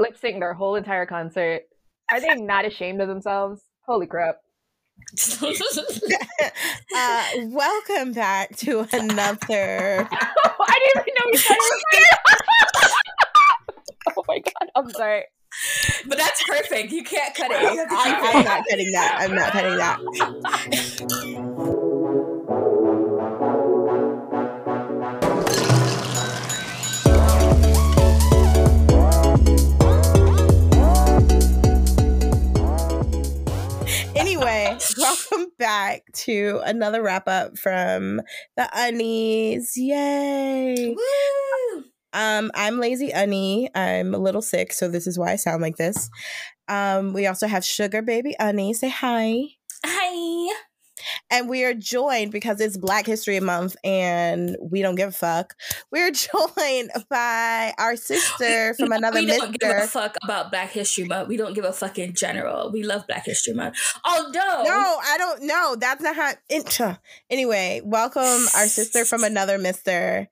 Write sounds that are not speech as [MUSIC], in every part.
lip sync their whole entire concert. Are they [LAUGHS] not ashamed of themselves? Holy crap. [LAUGHS] uh, welcome back to another. [LAUGHS] I didn't even know we started. oh my god! I'm sorry. But that's perfect. You can't cut it. I, I'm not cutting that. I'm not cutting that. [LAUGHS] welcome back to another wrap up from the Unnies. Yay! Woo! Um, I'm Lazy Unnie. I'm a little sick, so this is why I sound like this. Um, we also have Sugar Baby Unnie. Say hi. Hi. And we are joined because it's Black History Month and we don't give a fuck. We're [LAUGHS] joined by our sister from another we don't give a fuck about Black History Month. We don't give a fuck in general. We love Black History Month. Although No, I don't know. That's not how. It, anyway, welcome our sister from another mister,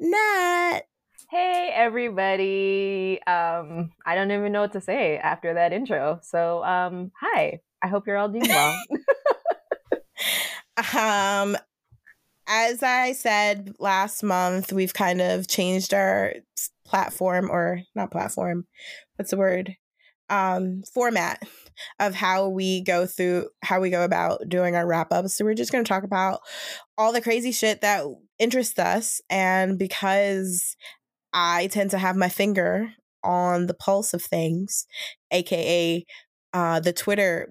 Nat. Hey everybody. Um, I don't even know what to say after that intro. So, um, hi. I hope you're all doing [LAUGHS] well. [LAUGHS] Um, as I said last month, we've kind of changed our platform or not platform. What's the word? Um, format of how we go through how we go about doing our wrap ups. So we're just going to talk about all the crazy shit that interests us, and because I tend to have my finger on the pulse of things, aka uh, the Twitter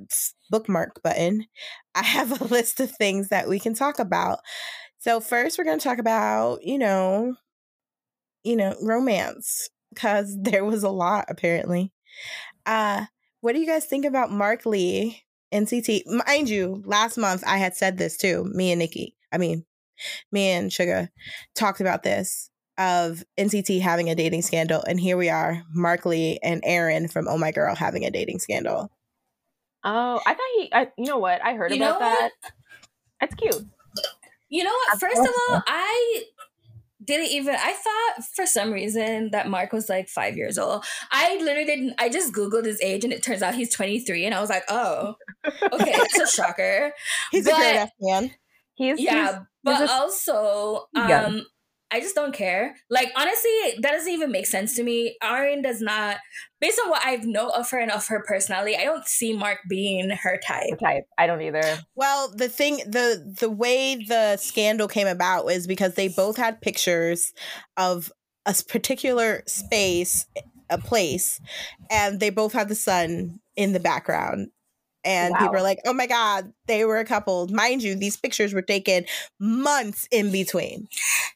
bookmark button, [LAUGHS] I have a list of things that we can talk about. So first, we're going to talk about you know, you know, romance because [LAUGHS] there was a lot apparently. Uh, what do you guys think about Mark Lee NCT? Mind you, last month I had said this too. Me and Nikki, I mean, me and Sugar talked about this of NCT having a dating scandal, and here we are, Mark Lee and Arin from Oh My Girl having a dating scandal. oh, I thought he. I, you know what? I heard You about that. That's cute. You know what? First of all. I didn't even I thought for some reason that Mark was like five years old. I literally didn't I just Googled his age and it turns out he's 23 and I was like, oh, okay, that's a [LAUGHS] shocker. He's a But- great ass man. He's Yeah, but he's a- also, Yeah. um, I just don't care. Like honestly, that doesn't even make sense to me. Arin does not, based on what I know of her and of her personality, I don't see Mark being her type. the type. I don't either. Well, the thing, the the way the scandal came about was because they both had pictures of a particular space, a place, and they both had the sun in the background. And people are like, "Oh my god, they were a couple." Mind you, these pictures were taken months in between.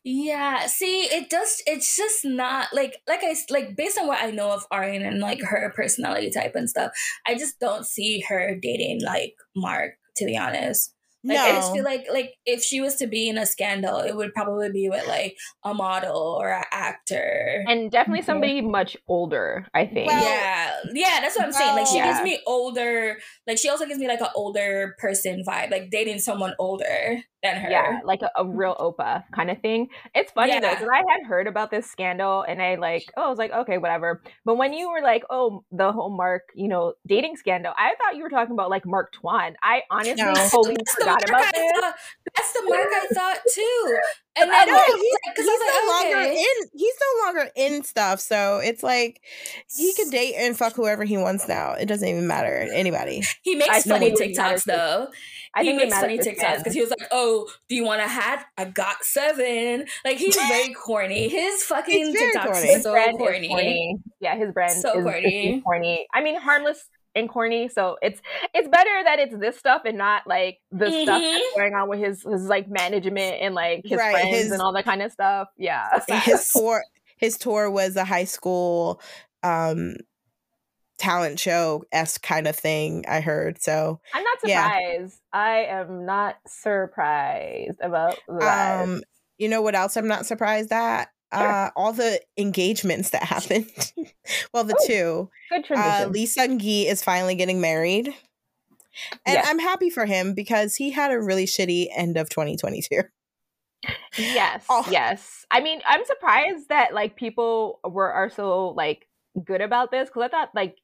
Yeah, see, it does. It's just not like like I like based on what I know of Arin and like her personality type and stuff. I just don't see her dating like Mark. To be honest, like I just feel like like if she was to be in a scandal, it would probably be with like a model or an actor. And definitely somebody much older, I think. Well- yeah, yeah, that's what I'm saying. Like she well- gives me older. Like she also gives me like an older person vibe, like dating someone older than her. yeah, like a, a real [LAUGHS] Oppa kind of thing. It's funny though, because I had heard about this scandal and I like, oh, I was like, okay, whatever. But when you were like, oh, the whole Mark, you know, dating scandal, I thought you were talking about like Mark Twain. I honestly No. totally forgot about this. Thought. That's the mark I thought too. [LAUGHS] And I then know I was he, like- 'cause he's I was no like, longer in. He's no longer in stuff. So it's like he can date and fuck whoever he wants now. It doesn't even matter anybody. He makes I funny think it TikToks though. I he think it makes funny for TikToks because he was like, "Oh, do you want a hat? I got seven. Like he's [LAUGHS] very corny. His fucking He's very TikToks corny. are His so corny. corny. Yeah, his brand So is, is corny. corny. I mean, harmless and corny. So it's it's better that it's this stuff and not like the stuff Mhm. that's going on with his his like management and like his Right, friends his- and all that kind of stuff. Yeah. [LAUGHS] His [LAUGHS] tour his tour was a high school um talent show s kind of thing i heard so I'm not Yeah. surprised. I am not surprised about that. um you know what else i'm not surprised at. Uh all the engagements that happened [LAUGHS] well the Oh, two Good uh transition. lee sung gi is finally getting married and Yes. i'm happy for him because he had a really shitty end of 2022 yes. [LAUGHS] Oh. Yes. I mean, I'm surprised that like people were are so like good about this because I thought like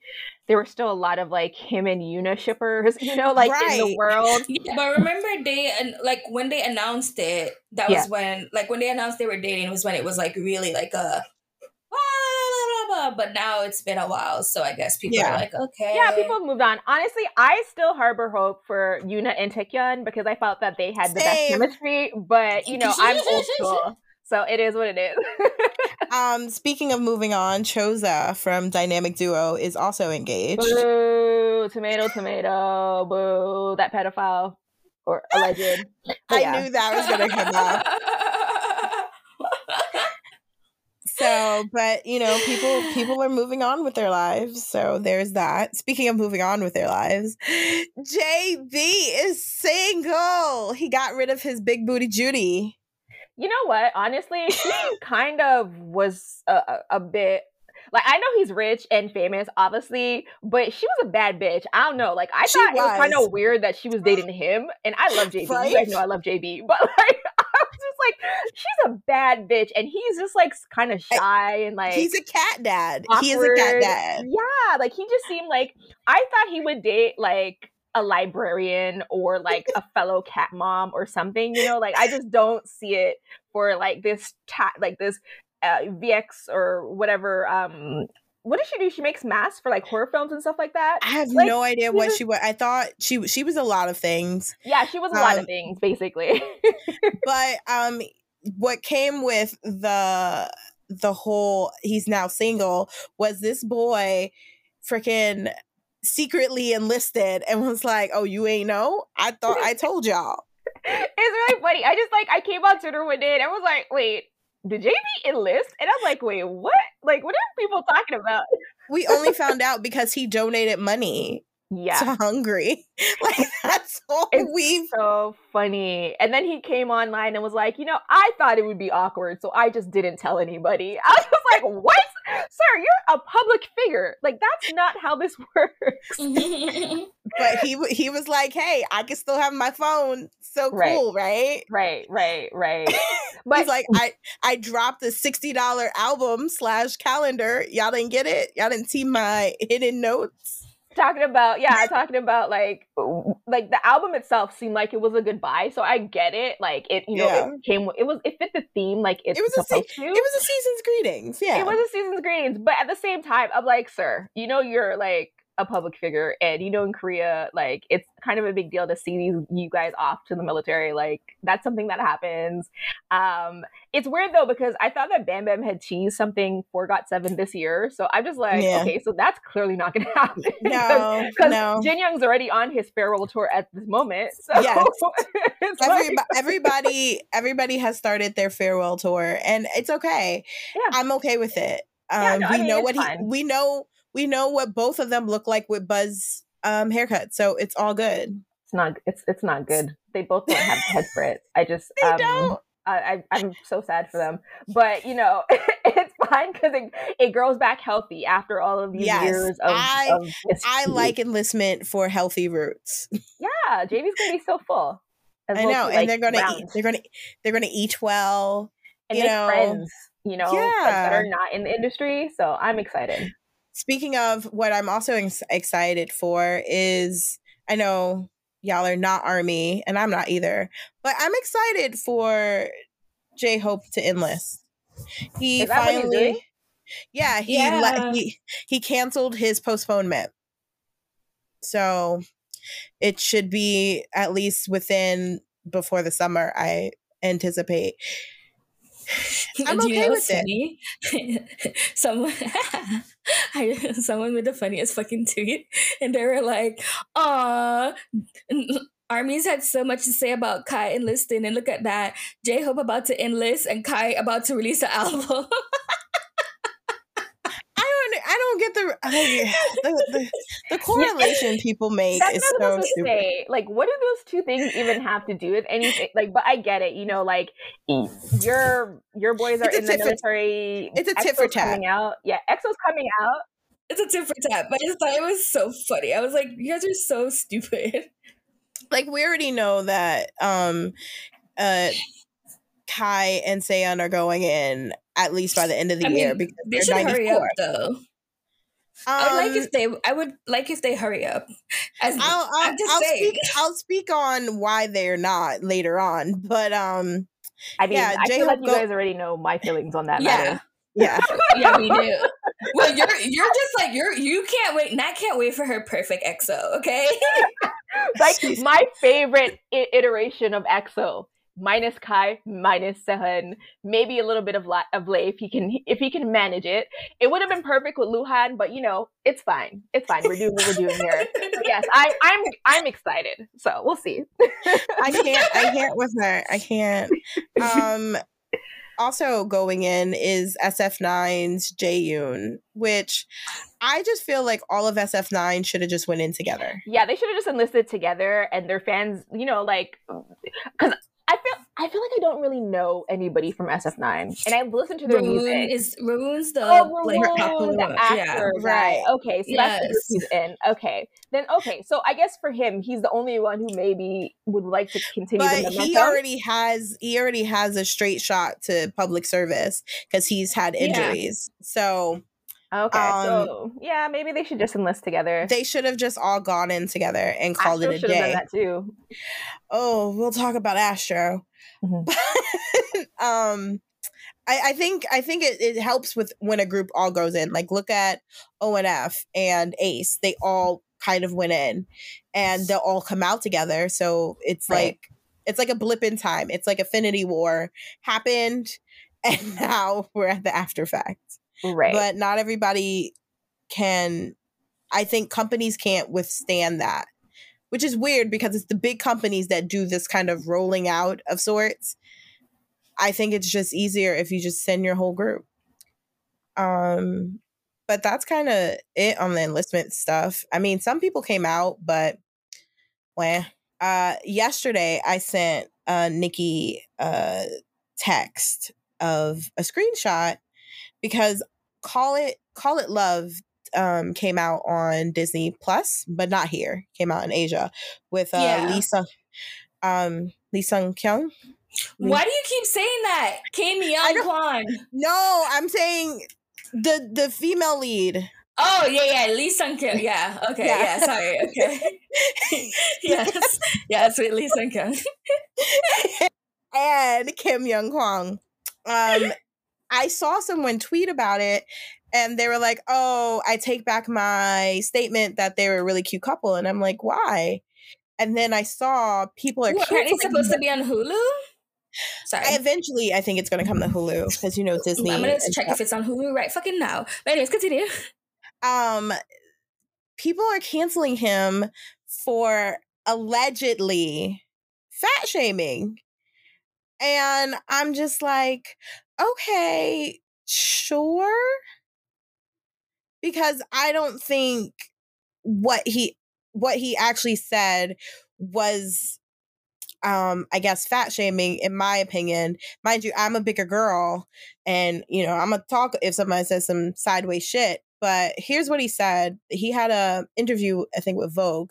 there were still a lot of like him and Yuna shippers, you know, like right. in the world. [LAUGHS] Yeah, but remember they and like when they announced it, that was yeah. when like when they announced they were dating was when it was like really like a but now it's been a while, so I guess people yeah. are like, okay. Yeah, people have moved on. Honestly, I still harbor hope for Yuna and Taecyeon because I felt that they had the Same. best chemistry, but you know, [LAUGHS] I'm old school. So it is what it is. [LAUGHS] um, speaking of moving on, Choiza from Dynamic Duo is also engaged. Boo, tomato, tomato, boo, that pedophile or [LAUGHS] alleged. I yeah. knew that was gonna come up. [LAUGHS] so, but you know, people people are moving on with their lives. So there's that. Speaking of moving on with their lives, JB is single. He got rid of his big booty Judy. You know what? Honestly, she [LAUGHS] kind of was a, a, a bit like I know he's rich and famous, obviously, but she was a bad bitch. I don't know. Like I she thought was. it was kind of weird that she was dating him, and I love JB. Right? You guys know I love JB, [LAUGHS] but like I was just like, she's a bad bitch, and he's just like kind of shy and like he's a cat dad. Awkward. He is a cat dad. Yeah, like he just seemed like I thought he would date like a librarian or like [LAUGHS] a fellow cat mom or something you know like i just don't see it for like this like this uh, vx or whatever um what does she do? She makes masks for like horror films and stuff like that? I have like, no idea what she was i thought she she was a lot of things yeah she was a um, lot of um, things basically. but um what came with the the whole he's now single was this boy freaking secretly enlisted and was like, "Oh, you ain't know? I thought I told y'all." it's really funny. I just like I came on Twitter one day and I was like, "Wait, did JB enlist?" And I was like, "Wait, what? Like, what are people talking about?" We only found out because he donated money yeah. to Hungary. [LAUGHS] like [LAUGHS] that's all it's we so funny. And then he came online and was like, you know, I thought it would be awkward, so I just didn't tell anybody. [LAUGHS] I was like, what? Sir, you're a public figure. Like that's not how this works. but he he was like, hey, I can still have my phone. So cool, right? Right, right, right. right. but he's like, I I dropped a sixty dollar album slash calendar. Y'all didn't get it. Y'all didn't see my hidden notes talking about yeah [LAUGHS] talking about like like the album itself seemed like it was a goodbye so i get it like it you know yeah. it came it was it fit the theme like it's it was a, to it was a season's greetings yeah it was a season's greetings but at the same time i'm like sir you know you're like a public figure and you know in korea like it's kind of a big deal to see these you guys off to the military like that's something that happens um it's weird though because i thought that bam bam had teased something for got7 this year so i'm just like yeah. okay so that's clearly not gonna [LAUGHS] happen no because no. jin young's already on his farewell tour at this moment [LAUGHS] so yes. [LAUGHS] Every, like... everybody everybody has started their farewell tour and it's okay yeah. i'm okay with it um, yeah, no, we I mean, know what fun. he we know we know what both of them look like with Buzz um haircut, so it's all good. It's not it's it's not good. [LAUGHS] They both don't have head for it. I just they um, don't. I, I am so sad for them, but you know [LAUGHS] it's fine because it, it grows back healthy after all of these yes, years of. I of I like enlistment for healthy roots. [LAUGHS] Yeah, Jamie's gonna be so full. I know, and like, they're gonna round. eat, they're gonna they're gonna eat well. And you know, friends, you know, yeah. like, that are not in the industry. So I'm excited. Speaking of what I'm also ex- excited for is I know y'all are not army and I'm not either, but I'm excited for J Hope to enlist. He finally Yeah, he yeah. He he canceled his postponement. So it should be at least within before the summer I anticipate. [LAUGHS] I'm okay with funny? it. [LAUGHS] someone, [LAUGHS] I, someone with the funniest fucking tweet, and they were like, "Ah, Armies had so much to say about Kai enlisting, and look at that. J Hope about to enlist, and Kai about to release an album. I don't the the, the, [LAUGHS] the, correlation people make That's is so stupid. Say. Like, what do those two things even have to do with anything? Like, but I get it. You know, like your your boys are in the military. it's a tit for tat. Coming out, yeah. EXO's coming out. It's a tit for tat. But I just thought it was so funny. I was like, you guys are so stupid. Like, we already know that um uh Kai and Sehun are going in at least by the end of the I year because they should hurry up though. I would like if um, they. I would like if they hurry up. As I'll, I'll, I'll speak. I'll speak on why they're not later on, but um, I mean, yeah, I J-Hope feel like you go- guys already know my feelings on that yeah. matter. Yeah, [LAUGHS] yeah, we do. Well, you're you're just like you're you can't wait. Nat can't wait for her perfect EXO. Okay, [LAUGHS] like my favorite I- iteration of EXO minus Kai, minus Sehun, maybe a little bit of La- of Lay if he can if he can manage it. It would have been perfect with Luhan, but you know it's fine. It's fine. We're doing what we're doing here. [LAUGHS] yes, I, I'm I'm excited. So we'll see. I can't. I can't with her. I can't. Um. Also going in is SF9's Jaeyoon, which I just feel like all of SF9 should have just went in together. Yeah, they should have just enlisted together, and their fans, you know, like because I feel I feel like I don't really know anybody from SF9, and I've listened to their music. Is Rowoon's the oh, like the actor, yeah. right? Okay, so yes. that's he's in. Okay, then okay, so I guess for him, he's the only one who maybe would like to continue. But he already has he already has a straight shot to public service because he's had injuries. Yeah. So Okay, um, so yeah, maybe they should just enlist together. They should have just all gone in together and called Astro it a day. that too. Oh, we'll talk about Astro. Mm-hmm. [LAUGHS] um, I, I, think I think it, it helps with when a group all goes in. Like look at ONF and Ace; they all kind of went in, and they'll all come out together. So it's right. like it's like a blip in time. It's like Infinity War happened, [LAUGHS] and now we're at the after fact. Right. But not everybody can I think companies can't withstand that. Which is weird because it's the big companies that do this kind of rolling out of sorts. I think it's just easier if you just send your whole group. Um but that's kind of it on the enlistment stuff. I mean, some people came out, but well, uh yesterday I sent uh Nikki a text of a screenshot because call it call it love um came out on disney plus but not here came out in asia with uh yeah. lisa um lee sung kyung why do you keep saying that Kim Young Kwang no i'm saying the the female lead Oh yeah, yeah, Lee Sung Kyung. Yeah, okay, yeah, yeah sorry, [LAUGHS] okay. [LAUGHS] yes, yes, with Lee Sung Kyung [LAUGHS] and Kim Young Kwang. Um, I saw someone tweet about it and they were like, "Oh, I take back my statement that they were a really cute couple." And I'm like, "Why?" And then I saw people are. What, are supposed to be on Hulu? Sorry. I eventually, I think it's going to come to Hulu because you know Disney. I'm going to check stuff. if it's on Hulu right fucking now. But anyways, continue. Um, people are canceling him for allegedly fat shaming, and I'm just like, okay, sure. Because I don't think what he what he actually said was um i guess fat shaming in my opinion mind you i'm a bigger girl and you know i'm gonna talk if somebody says some sideways shit but here's what he said. He had a interview, I think, with Vogue,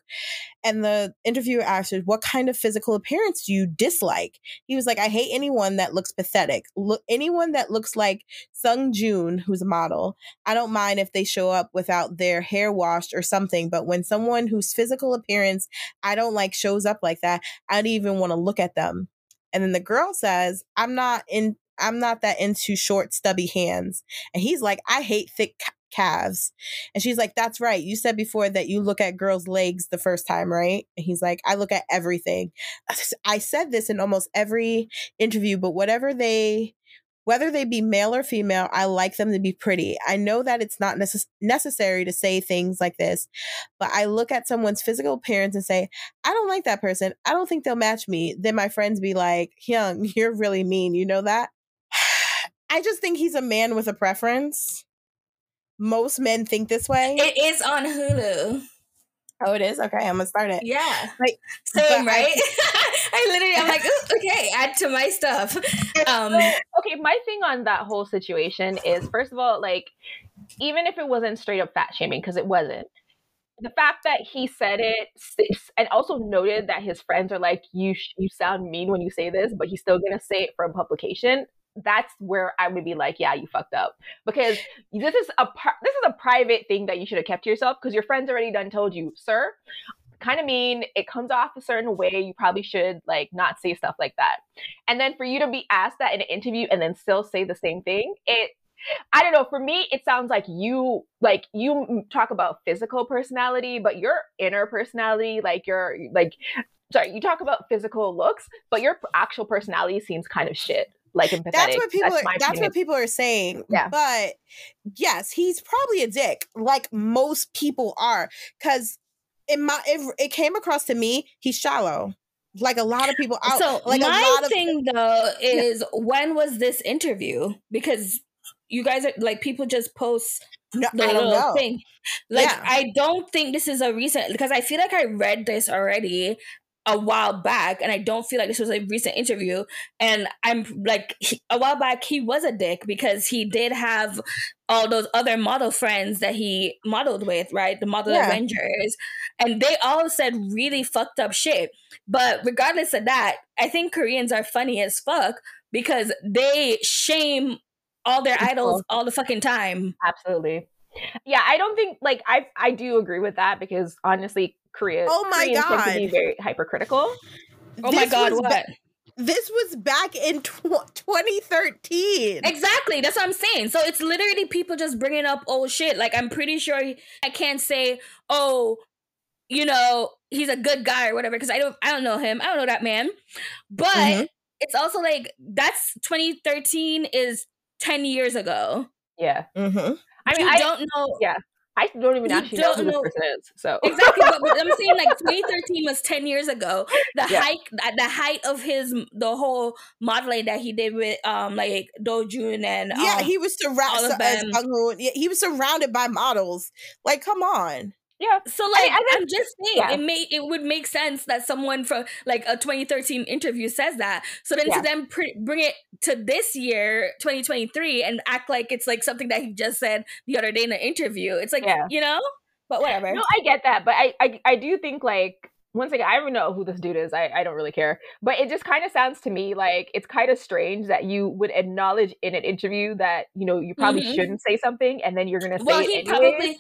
and the interviewer asked him, "What kind of physical appearance do you dislike?" He was like, "I hate anyone that looks pathetic. Look, anyone that looks like Sung Joon, who's a model. I don't mind if they show up without their hair washed or something, but when someone whose physical appearance I don't like shows up like that, I don't even want to look at them." And then the girl says, "I'm not in." I'm not that into short, stubby hands. And he's like, I hate thick calves. And she's like, That's right. You said before that you look at girls' legs the first time, right? And he's like, I look at everything. I said this in almost every interview, but whatever they whether they be male or female, I like them to be pretty. I know that it's not necess- necessary to say things like this, but I look at someone's physical appearance and say, I don't like that person. I don't think they'll match me. Then my friends be like, Young, [LAUGHS] you're really mean. You know that? [SIGHS] I just think he's a man with a preference most men think this way. It is on Hulu. Oh, it is okay. I'm gonna start it. Yeah, like same, right? I, [LAUGHS] I, literally, I'm like, okay, add to my stuff. [LAUGHS] Um, okay, my thing on that whole situation is, first of all, like, even if it wasn't straight up fat shaming, because it wasn't, the fact that he said it and also noted that his friends are like, you you sound mean when you say this, but he's still gonna say it for a publication that's where I would be like, yeah, you fucked up because this is a this is a private thing that you should have kept to yourself because your friends already done told you, sir, kind of mean. It comes off a certain way. You probably should like not say stuff like that. And then for you to be asked that in an interview and then still say the same thing, it I don't know. For me, it sounds like you like you talk about physical personality, but your inner personality, like your like sorry, you talk about physical looks, but your actual personality seems kind of shit. Like empathetic. That's what people that's are. That's opinion. what people are saying. Yeah. But yes, he's probably a dick, like most people are, because in my it, it came across to me he's shallow like a lot of people [LAUGHS] out. So like my thing of, though is when was this interview? Because you guys are like people just post no, the I little know. thing. Like yeah. I don't think this is a recent because I feel like I read this already a while back and I don't feel like this was a recent interview and I'm like he, a while back he was a dick because he did have all those other model friends that he modeled with right? The model yeah. avengers and they all said really fucked up shit. But regardless of that I think Koreans are funny as fuck because they shame all their idols all the fucking time. Absolutely. Yeah, I don't think like I I do agree with that because honestly, Korea. Oh my Koreans god, tend to be very hypercritical. Oh this my god, what? Ba- this was back in tw- [LAUGHS] 2013. Exactly, that's what I'm saying. So it's literally people just bringing up old shit. Like I'm pretty sure I can't say, oh, you know, he's a good guy or whatever because I don't I don't know him. I don't know that man. But mm-hmm. it's also like that's 2013 is 10 years ago. Yeah. Mm-hmm. I mean, you I don't know. Yeah. I don't even you actually don't know who know. this person is. So exactly, but, but, I'm saying like [LAUGHS] 2013 was 10 years ago. The yeah. height, the height of his the whole modeling that he did with um like Do Jun and yeah, um, he was surrounded. Yeah, he was surrounded by models. Like, come on. Yeah. So like I, am just saying yeah. it may it would make sense that someone from like a 2013 interview says that. So then yeah. to then pr- bring it to this year 2023 and act like it's like something that he just said the other day in the interview. It's like, yeah. you know? But whatever. No, I get that, but I I, I do think like once again, I don't know who this dude is. I, I don't really care. But it just kind of sounds to me like it's kind of strange that you would acknowledge in an interview that, you know, you probably mm-hmm. shouldn't say something and then you're going to say well, he Probably,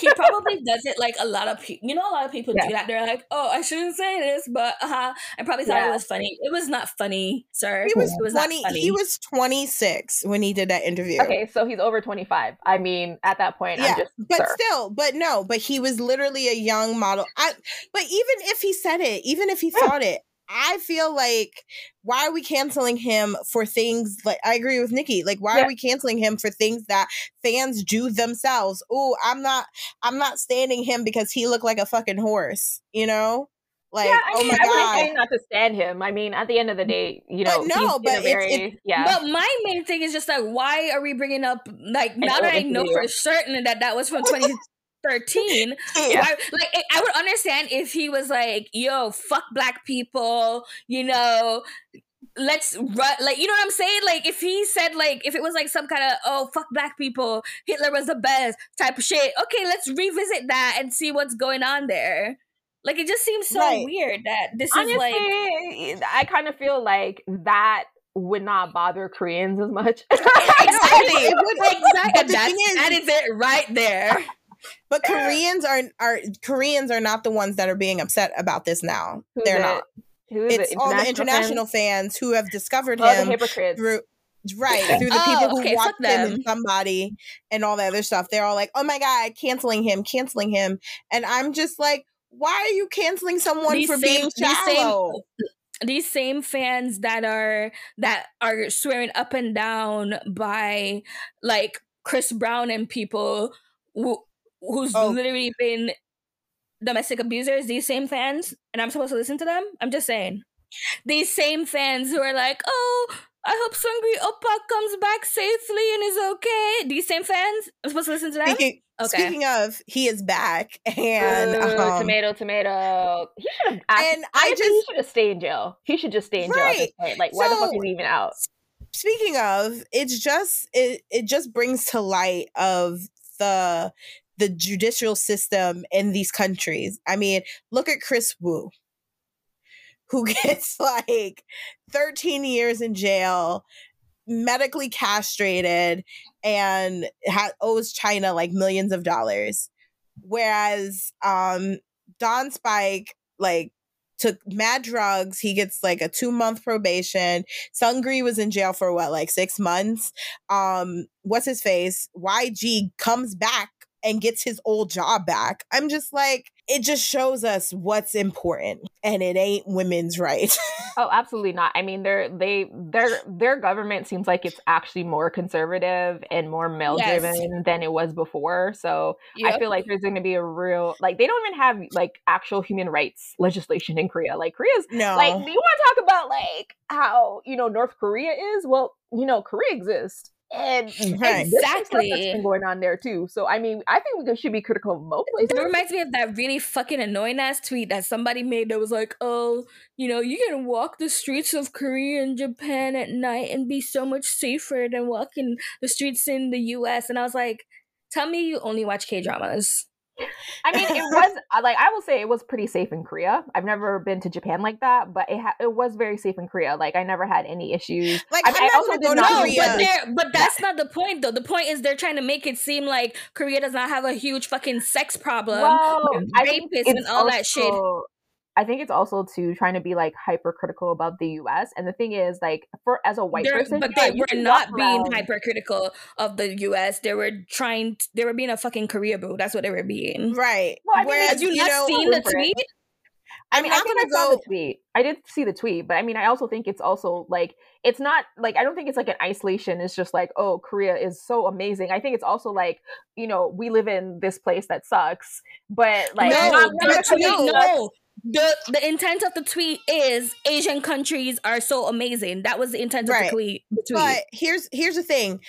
he probably does it like a lot of people, you know, a lot of people [LAUGHS] yeah. do that. They're like, oh, I shouldn't say this, but uh-huh. I probably thought yeah. it was funny. It was not funny, sir. He was, was 20, He was 26 when he did that interview. Okay, so he's over 25. I mean, at that point, yeah, just, but sir. still, but no, but he was literally a young model. I, but even if he said it, even if he thought it, I feel like why are we canceling him for things like I agree with Nikki. Like why yeah. are we canceling him for things that fans do themselves? Oh, I'm not I'm not standing him because he looked like a fucking horse, you know? Like, yeah, I oh my I god, not to stand him. I mean, at the end of the day, you know, but no, but very, it's, yeah. But my [LAUGHS] main thing is just like, why are we bringing up like now that I know for certain that that was from [LAUGHS] 20, 13 [LAUGHS] yeah. I, like i would understand if he was like yo fuck black people you know let's run like you know what i'm saying like if he said like if it was like some kind of oh fuck black people hitler was the best type of shit okay let's revisit that and see what's going on there like it just seems so right. weird that this Honestly, is like i kind of feel like that would not bother Koreans as much. exactly. [LAUGHS] exactly. that is it right there. But Koreans are are Koreans are not the ones that are being upset about this now. Who's They're it? not. Who is it's it? all the international fans? fans? who have discovered oh, him through right through the oh, people who okay, watched him and somebody and all the other stuff. They're all like, "Oh my god, canceling him, canceling him," and I'm just like, "Why are you canceling someone these for same, being shallow?" These same, these same fans that are that are swearing up and down by like Chris Brown and people who who's oh. literally been domestic abusers, these same fans, and I'm supposed to listen to them? I'm just saying. These same fans who are like, oh, I hope Seungri Oppa comes back safely and is okay. These same fans, I'm supposed to listen to them? Speaking, okay. speaking of, he is back [LAUGHS] and Ooh, um, tomato, tomato. He should have. And I, I just he should have stayed in jail. He should just stay in right. jail at this point. Like, why so, the fuck is he even out? Speaking of, it's just it it just brings to light of the the judicial system in these countries. I mean, look at Kris Wu, who [LAUGHS] gets like 13 years in jail medically castrated and ha- owes China like millions of dollars. Whereas um Don Spike like took mad drugs. He gets like a two month probation. Seungri was in jail for what, like six months. Um, what's his face? YG comes back and gets his old job back. I'm just like, it just shows us what's important and it ain't women's rights. [LAUGHS] oh, absolutely not. I mean, their they their their government seems like it's actually more conservative and more male driven yes. than it was before. So yep. I feel like there's going to be a real like they don't even have like actual human rights legislation in Korea. Like Korea's no. like do you want to talk about like how, you know, North Korea is? Well, you know, Korea exists and right. exactly that's been going on there too. So I mean, I think we should be critical of most places. It reminds me of that really fucking annoying ass tweet that somebody made that was like, "Oh, you know, you can walk the streets of Korea and Japan at night and be so much safer than walking the streets in the U.S." And I was like, "Tell me you only watch K dramas." I mean, it was like I will say it was pretty safe in Korea. I've never been to Japan like that, but it ha- it was very safe in Korea. Like I never had any issues. Like I, I also did not. But, but that's not the point, though. The point is they're trying to make it seem like Korea does not have a huge fucking sex problem, well, I think and all also, that shit. I think it's also to trying to be like hypercritical about the U.S. And the thing is, like, for as a white They're, person, but they were not being around. hypercritical of the U.S. They were trying. To, they were being a fucking Korea boo. That's what they were being. Right. Well, I mean, Whereas, you, you not know, seen the tweet? I mean, I think I go... saw the tweet. I did see the tweet, but I mean, I also think it's also like it's not like I don't think it's like an isolation. It's just like, oh, Korea is so amazing. I think it's also like, you know, we live in this place that sucks, but like, no, not, not no, no the the intent of the tweet is Asian countries are so amazing. That was the intent right. of the tweet, the tweet. But here's here's the thing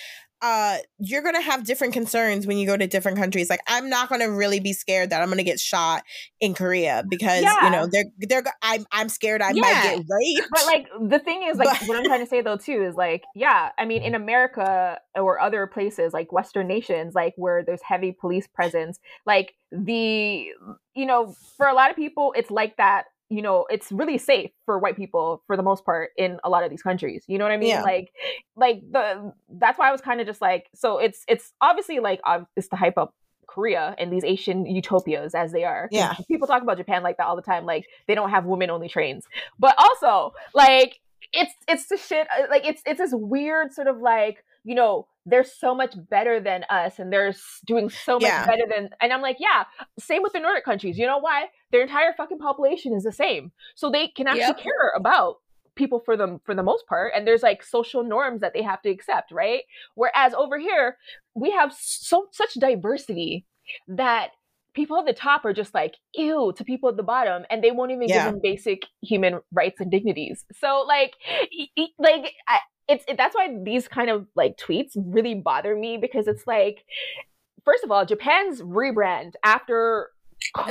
uh you're gonna have different concerns when you go to different countries like i'm not gonna really be scared that i'm gonna get shot in korea because yeah. you know they're they're i'm, I'm scared i yeah. might get raped but like the thing is like but- what i'm trying to say though too is like yeah i mean in america or other places like western nations like where there's heavy police presence like the you know for a lot of people it's like that you know it's really safe for white people for the most part in a lot of these countries you know what i mean? Yeah. like like the that's why i was kind of just like so it's it's obviously like it's to hype up korea and these asian utopias as they are. Yeah. People talk about japan like that all the time like they don't have women only trains. But also like it's it's the shit uh, like it's it's this weird sort of like you know they're so much better than us and they're doing so much yeah. better than and i'm like yeah same with the nordic countries you know why their entire fucking population is the same so they can actually yep. care about people for them for the most part and there's like social norms that they have to accept right whereas over here we have so such diversity that people at the top are just like ew to people at the bottom and they won't even yeah. give them basic human rights and dignities so like like I, it's it, that's why these kind of like tweets really bother me because it's like first of all japan's rebrand after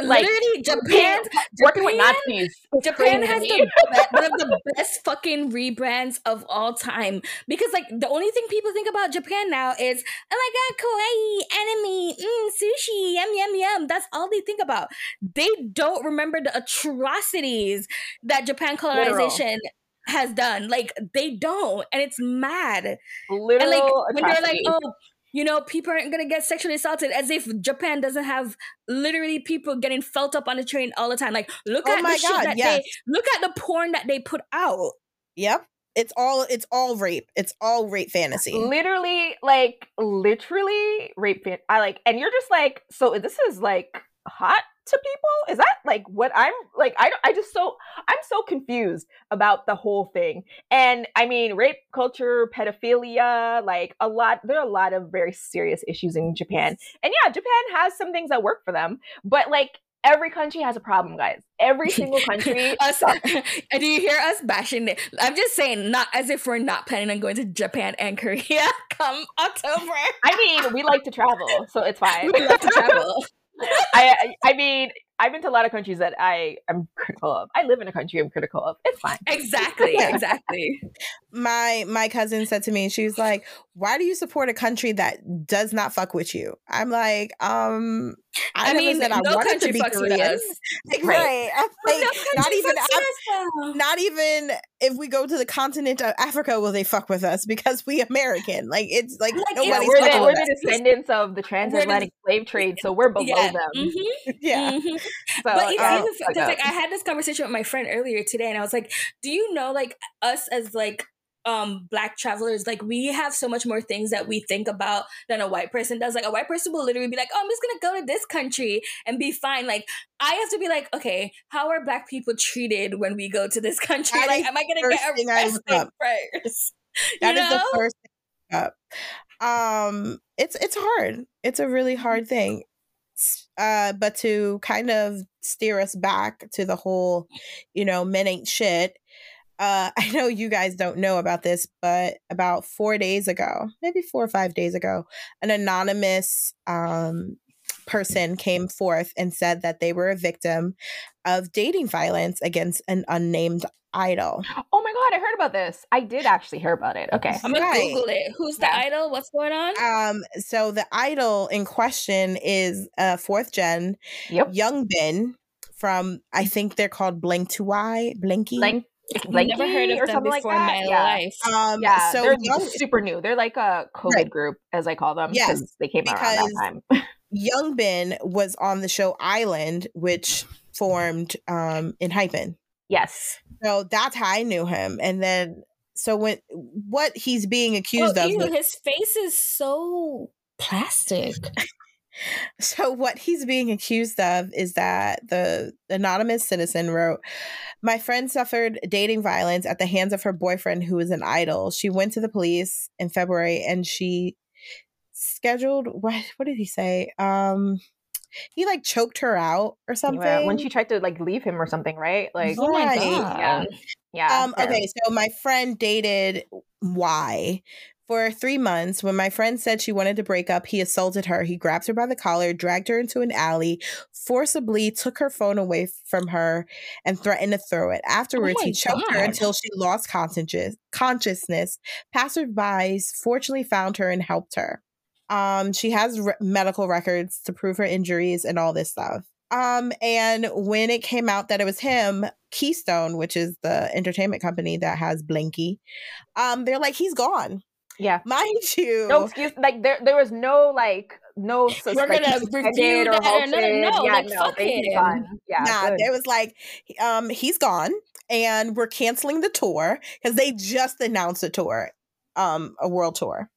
like literally Japan working with Nazis. Japan has the one of the best fucking rebrands of all time because like the only thing people think about Japan now is oh my god kawaii anime mm, sushi yum yum yum that's all they think about. They don't remember the atrocities that Japan colonization Literal has done. Like they don't, and it's mad. Literal and like when they're like, oh, you know, people aren't gonna get sexually assaulted, as if Japan doesn't have literally people getting felt up on the train all the time. Like, look oh at the God, shit that yes. they look at the porn that they put out. Yep. It's all it's all rape. It's all rape fantasy. Literally, like literally rape fan- I like and you're just like, so this is like hot to people? Is that like what I'm like? I I just so I'm so confused about the whole thing. And I mean, rape culture, pedophilia, like a lot. There are a lot of very serious issues in Japan. And yeah, Japan has some things that work for them, but like every country has a problem, guys. Every [LAUGHS] single country. us, [LAUGHS] do you hear us bashing it? I'm just saying, not as if we're not planning on going to Japan and Korea [LAUGHS] come October. I mean, we like to travel, so it's fine. We like to travel. I I mean, I've been to a lot of countries that I am critical of. I live in a country I'm critical of. It's fine. Exactly. [LAUGHS] Exactly. my my cousin said to me, she was like, "Why do you support a country that does not fuck with you?" I'm like, um, I, I mean, said I no wanted to be Korean. [LAUGHS] Like, right. Like, no not even Af- not even if we go to the continent of Africa will they fuck with us because we American. Like it's like, like nobody's we're, the, we're the, descendants of the transatlantic slave trade, so we're below yeah. them. Mm-hmm. [LAUGHS] Yeah. Mm-hmm. [LAUGHS] So, but even, um, like I had this conversation with my friend earlier today, and I was like, "Do you know, like us as like um black travelers like we have so much more things that we think about than a white person does. Like a white person will literally be like oh i'm just gonna go to this country and be fine. Like i have to be like okay how are black people treated when we go to this [LAUGHS] country? That like am i gonna get arrested first? [LAUGHS] That you is know? the first thing up. Um it's it's hard. It's a really hard thing uh but to kind of steer us back to the whole you know men ain't shit. Uh, [LAUGHS] I know you guys don't know about this, but about four days ago, maybe four or five days ago, an anonymous um, person came forth and said that they were a victim of dating violence against an unnamed idol. Oh my god, I heard about this. I did actually hear about it. Okay. I'm gonna right. Google it. Who's the yeah. idol? What's going on? Um, so the idol in question is a fourth gen yep. Young Bin from I think they're called BLANK2Y, Blinky. Blink like never heard of them before like in my yeah. life. Um, yeah, so they're young, super new. They're like a COVID right. group, as I call them. Yes, they came out around that time. [LAUGHS] Young Bin was on the show I-LAND, which formed um, ENHYPEN. Yes. So that's how I knew him, and then so when what he's being accused oh, of, ew, his face is so plastic. [LAUGHS] So, what he's being accused of is that the anonymous citizen wrote, My friend suffered dating violence at the hands of her boyfriend, who is an idol. She went to the police in February and she scheduled what what did he say? Um he like choked her out or something yeah, when she tried to like leave him or something, right? Like, oh my god, yeah, yeah. Um, okay, so my friend dated Y, for three months, when my friend said she wanted to break up, he assaulted her. He grabbed her by the collar, dragged her into an alley, forcibly took her phone away from her, and threatened to throw it. Afterwards, oh he choked God. her until she lost consciousness. Passersby fortunately found her and helped her. Um, she has re- medical records to prove her injuries and all this stuff. Um, and when it came out that it was him, Keystone, which is the entertainment company that has Blinky, um, they're like, he's gone. Yeah, mind [LAUGHS] you. No excuse. Like there, there was no like no. Sus- We're gonna review that or no, no, yeah, like, no, fuck him. Yeah, nah, good. it was like, um, he's gone, and we're canceling the tour because they just announced a tour, um, a world tour.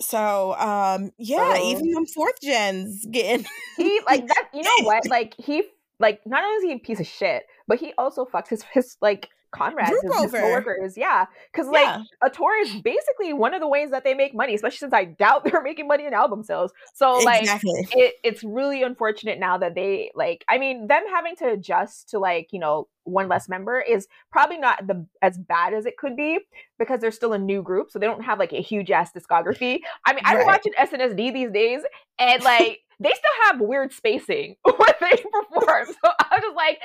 So, um, yeah, oh. even them fourth gens getting he like that. You know what? [LAUGHS] Like he like not only is he a piece of shit, but he also fucks his his like comrades, his, his coworkers. Yeah, because like yeah. a tour is basically one of the ways that they make money, especially since I doubt [LAUGHS] they're making money in album sales. So like, exactly. it, it's really unfortunate now that they like. I mean, them having to adjust to like you know one less member is probably not the as bad as it could be because they're still a new group, so they don't have like a huge ass discography. I mean, right. I'm watching SNSD these days, and like they still have weird spacing [LAUGHS] when they perform. [LAUGHS] So I was just like,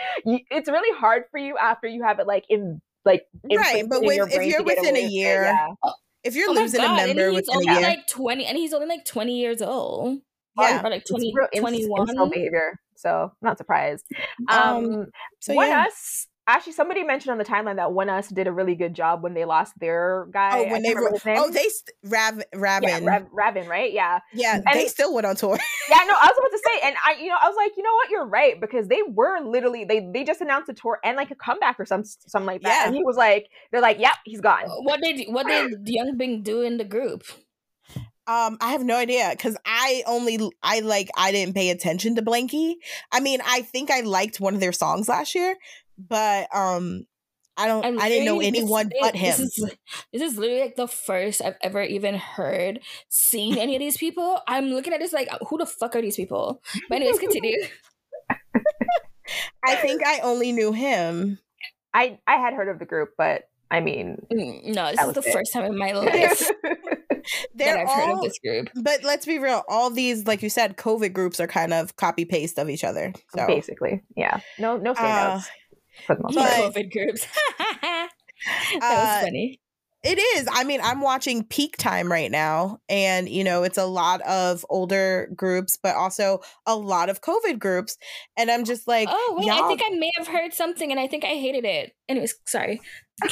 it's really hard for you after you have it like in like right. But with, if you're within a year, yeah. Uh, if you're oh losing God, a member within only a year, like twenty, and he's only like twenty years old. Yeah, or like 20, 21. behavior. So I'm not surprised. Um, um so one yeah. us actually somebody mentioned on the timeline that ONEUS did a really good job when they lost their guy. Oh, when they were, oh they Rav Ravn yeah, Rav, Ravn right yeah yeah and, they still went on tour. [LAUGHS] yeah, no, I was about to say, and I you know I was like, you know what, you're right because they were literally they they just announced a tour and like a comeback or some something like that, yeah. and he was like, they're like, yep, he's gone. What did what did Young Bin do in the group? Um, I have no idea because I only I like I didn't pay attention to Blanky. I mean, I think I liked one of their songs last year, but um I don't I didn't know anyone this, but him. This is, this is literally like the first I've ever even heard seen any of these people. I'm looking at this like who the fuck are these people? But anyways, continue. I think I only knew him. I I had heard of the group, but I mean, mm, no, this is the it. first time in my [LAUGHS] life [LAUGHS] that I've all, heard of this group. But let's be real, all these, like you said, COVID groups are kind of copy paste of each other. So basically, yeah, no, no standouts. Uh, for the most part. COVID groups. [LAUGHS] that was uh, funny. It is. I mean, I'm watching peak time right now, and you know, it's a lot of older groups, but also a lot of COVID groups. And I'm just like, oh wait, I think I may have heard something, and I think I hated it. Anyways, sorry. [LAUGHS]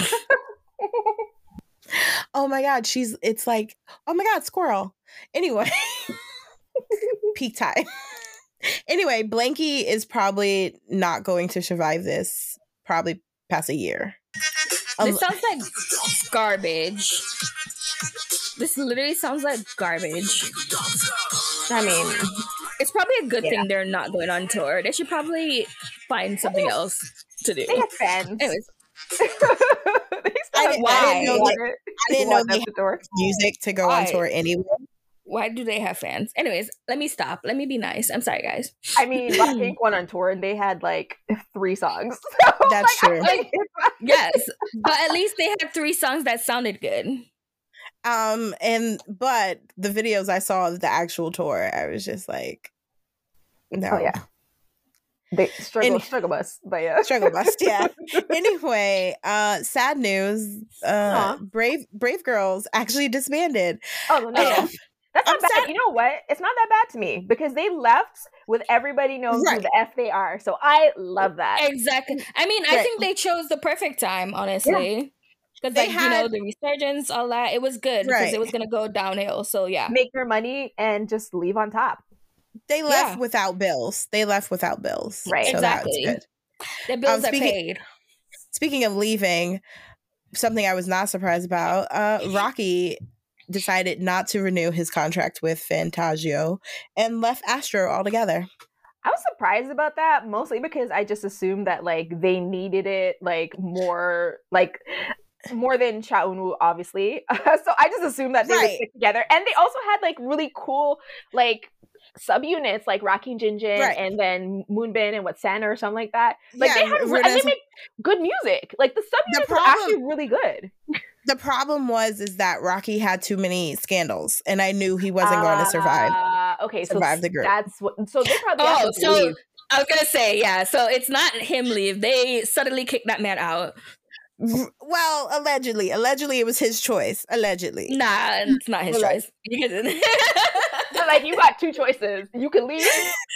oh my god, she's. It's like, oh my god, squirrel. Anyway, [LAUGHS] peak time. [LAUGHS] anyway, Blanky is probably not going to survive this. Probably past a year. This um, sounds like garbage. This literally sounds like garbage. I mean, it's probably a good yeah. thing they're not going on tour. They should probably find something else to do. They have fans. Anyways. [LAUGHS] I, didn't, I, didn't know, they, I didn't know they had music to go Why? on tour anyway. Why do they have fans? Anyways, let me stop. Let me be nice. I'm sorry, guys. I mean, [CLEARS THROAT] Blackpink went on tour and they had like three songs. [LAUGHS] So, That's like, true. Like, [LAUGHS] yes, but at least they had three songs that sounded good. Um, and but the videos I saw of the actual tour, I was just like, no, oh, yeah. They struggle, and, struggle bus, but yeah, struggle bus. Yeah. [LAUGHS] anyway, uh, sad news. Uh, brave, brave girls actually disbanded. Oh no, no. That's not I'm bad. Sad. You know what? It's not that bad to me because they left with everybody knows right. who the F they are. So I love that. Exactly. I mean, I think they chose the perfect time, honestly. Because like had, you know the resurgence, all that, it was good right. because it was gonna go downhill. So yeah, make your money and just leave on top. They left yeah. without bills. They left without bills. Right. So exactly. The bills um, speaking, are paid. Speaking of leaving, something I was not surprised about. Uh, Rocky decided not to renew his contract with Fantagio and left Astro altogether. I was surprised about that mostly because I just assumed that like they needed it like more like more than Cha Eunwoo, obviously. [LAUGHS] so I just assumed that they right. would stick together. And they also had like really cool like subunits like Rocky Jinjin right. and then Moonbin and what Sen or something like that. Like yeah, they have and they make good music. Like the subunits the problem, are actually really good. the problem was is that Rocky had too many scandals, and I knew he wasn't uh, going to survive. Uh, okay, survive so the group. That's what. So they [LAUGHS] probably oh, so leave. I was gonna say yeah. So it's not him leave. They suddenly kicked that man out. Well, allegedly, allegedly it was his choice. Allegedly, nah, it's not his choice. [LAUGHS] You can, [LAUGHS] [LAUGHS] like you got two choices: you can leave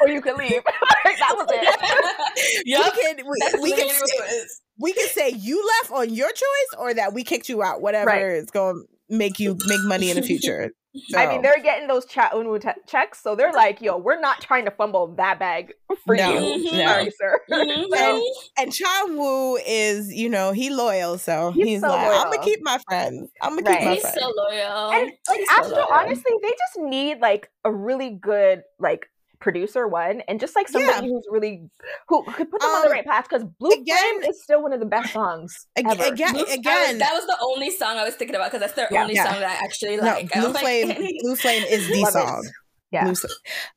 or you can leave. [LAUGHS] that was it. [LAUGHS] Yep. We can we, we can say, we can say you left on your choice, or that we kicked you out. Whatever right. is going to make you make money in the future. So. I mean, they're getting those Cha Eunwoo te- checks, so they're like, "Yo, we're not trying to fumble that bag for no, you, [LAUGHS] no. sorry, sir." Mm-hmm. [LAUGHS] and, and Cha Eunwoo is, you know, he loyal, so he's, he's so like, "I'm gonna keep my friends. I'm gonna right. keep my he's friends." He's so loyal. And like, Astro, so honestly, they just need like a really good like producer one and just like somebody yeah. who's really who could put them um, on the um, right path because blue again, flame is still one of the best songs again ever. again, again that was the only song i was thinking about because that's their yeah, only yeah. song that i actually like. No, blue flame like, [LAUGHS] blue flame is the song it. yeah. Blue,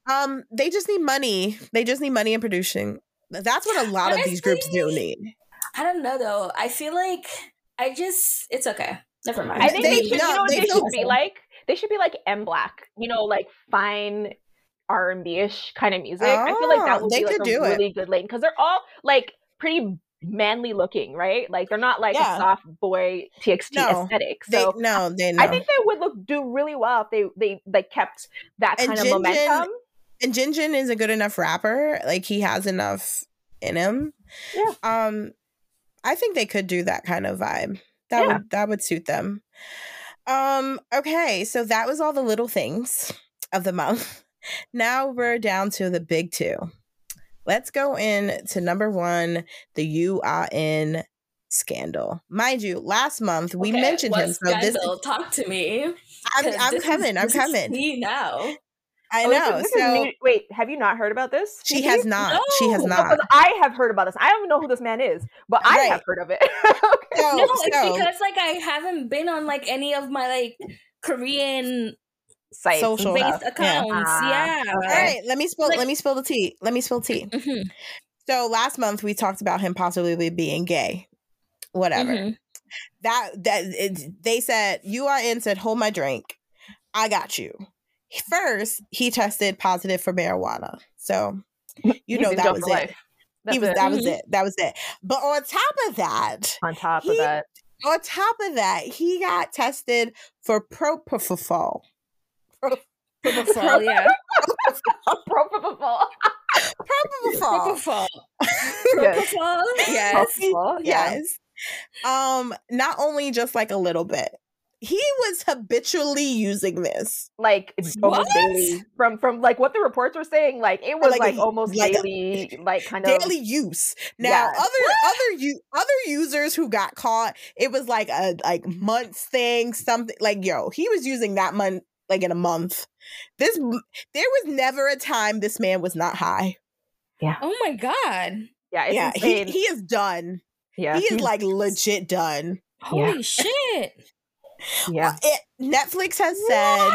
um they just need money. They just need money and producing. That's what a lot Honestly, of these groups do need. I don't know though. I feel like i just it's okay. Never mind. I think they, they should, no, you know what they, they should be like? They should be like MBLAQ, you know, like fine R and B ish kind of music. Oh, I feel like that oh, would be like a really it. good lane because they're all like pretty manly looking, right? Like they're not like yeah. a soft boy TXT no, aesthetic. So they, no, they know. I think they would look do really well if they they like kept that kind and of Jin momentum. and Jinjin is a good enough rapper. Like he has enough in him. Yeah. Um, I think they could do that kind of vibe. That yeah. would that would suit them. Um. Okay, so that was all the little things of the month. Now we're down to the big two. Let's go in to number one, the Yoo Ah-in scandal. Mind you, last month we okay, mentioned him. So this talk to me. I'm, I'm coming. Is, I'm coming. Me now. I oh, know. This, this so new, wait, have you not heard about this? She has not. No. She has not. Because I have heard about this. I don't even know who this man is, but I right. have heard of it. [LAUGHS] okay. so, no, it's because like I haven't been on like any of my like Korean sites, social based accounts. Yeah. yeah. All right, let me spill. Like, let me spill the tea. Let me spill tea. Mm-hmm. So last month we talked about him possibly being gay. Whatever. Mm-hmm. That that it, they said Yoo Ah-in. said hold my drink. I got you. First, he tested positive for marijuana. So you know that was it. He was it. that was mm-hmm. it. That was it. But on top of that, on top he, of that, on top of that, he got tested for propofol. Propofol, yeah. Propofol. [LAUGHS] Propofol. [LAUGHS] Propofol. Yes. Propofol, yeah. Yes. Um, not only just like a little bit. He was habitually using this. Like almost What? daily. From from like what the reports were saying, like it was Like like, a- almost like a- daily, like kind of daily use. Now, Yeah. other other you other users who got caught, it was like a like months thing, something like yo, he was using that month like in a month. This there was never a time this man was not high. Yeah. Oh my god. yeah, it's yeah, he insane. he is done. yeah, he is like legit done. Holy shit. [LAUGHS] yeah. It, Netflix has said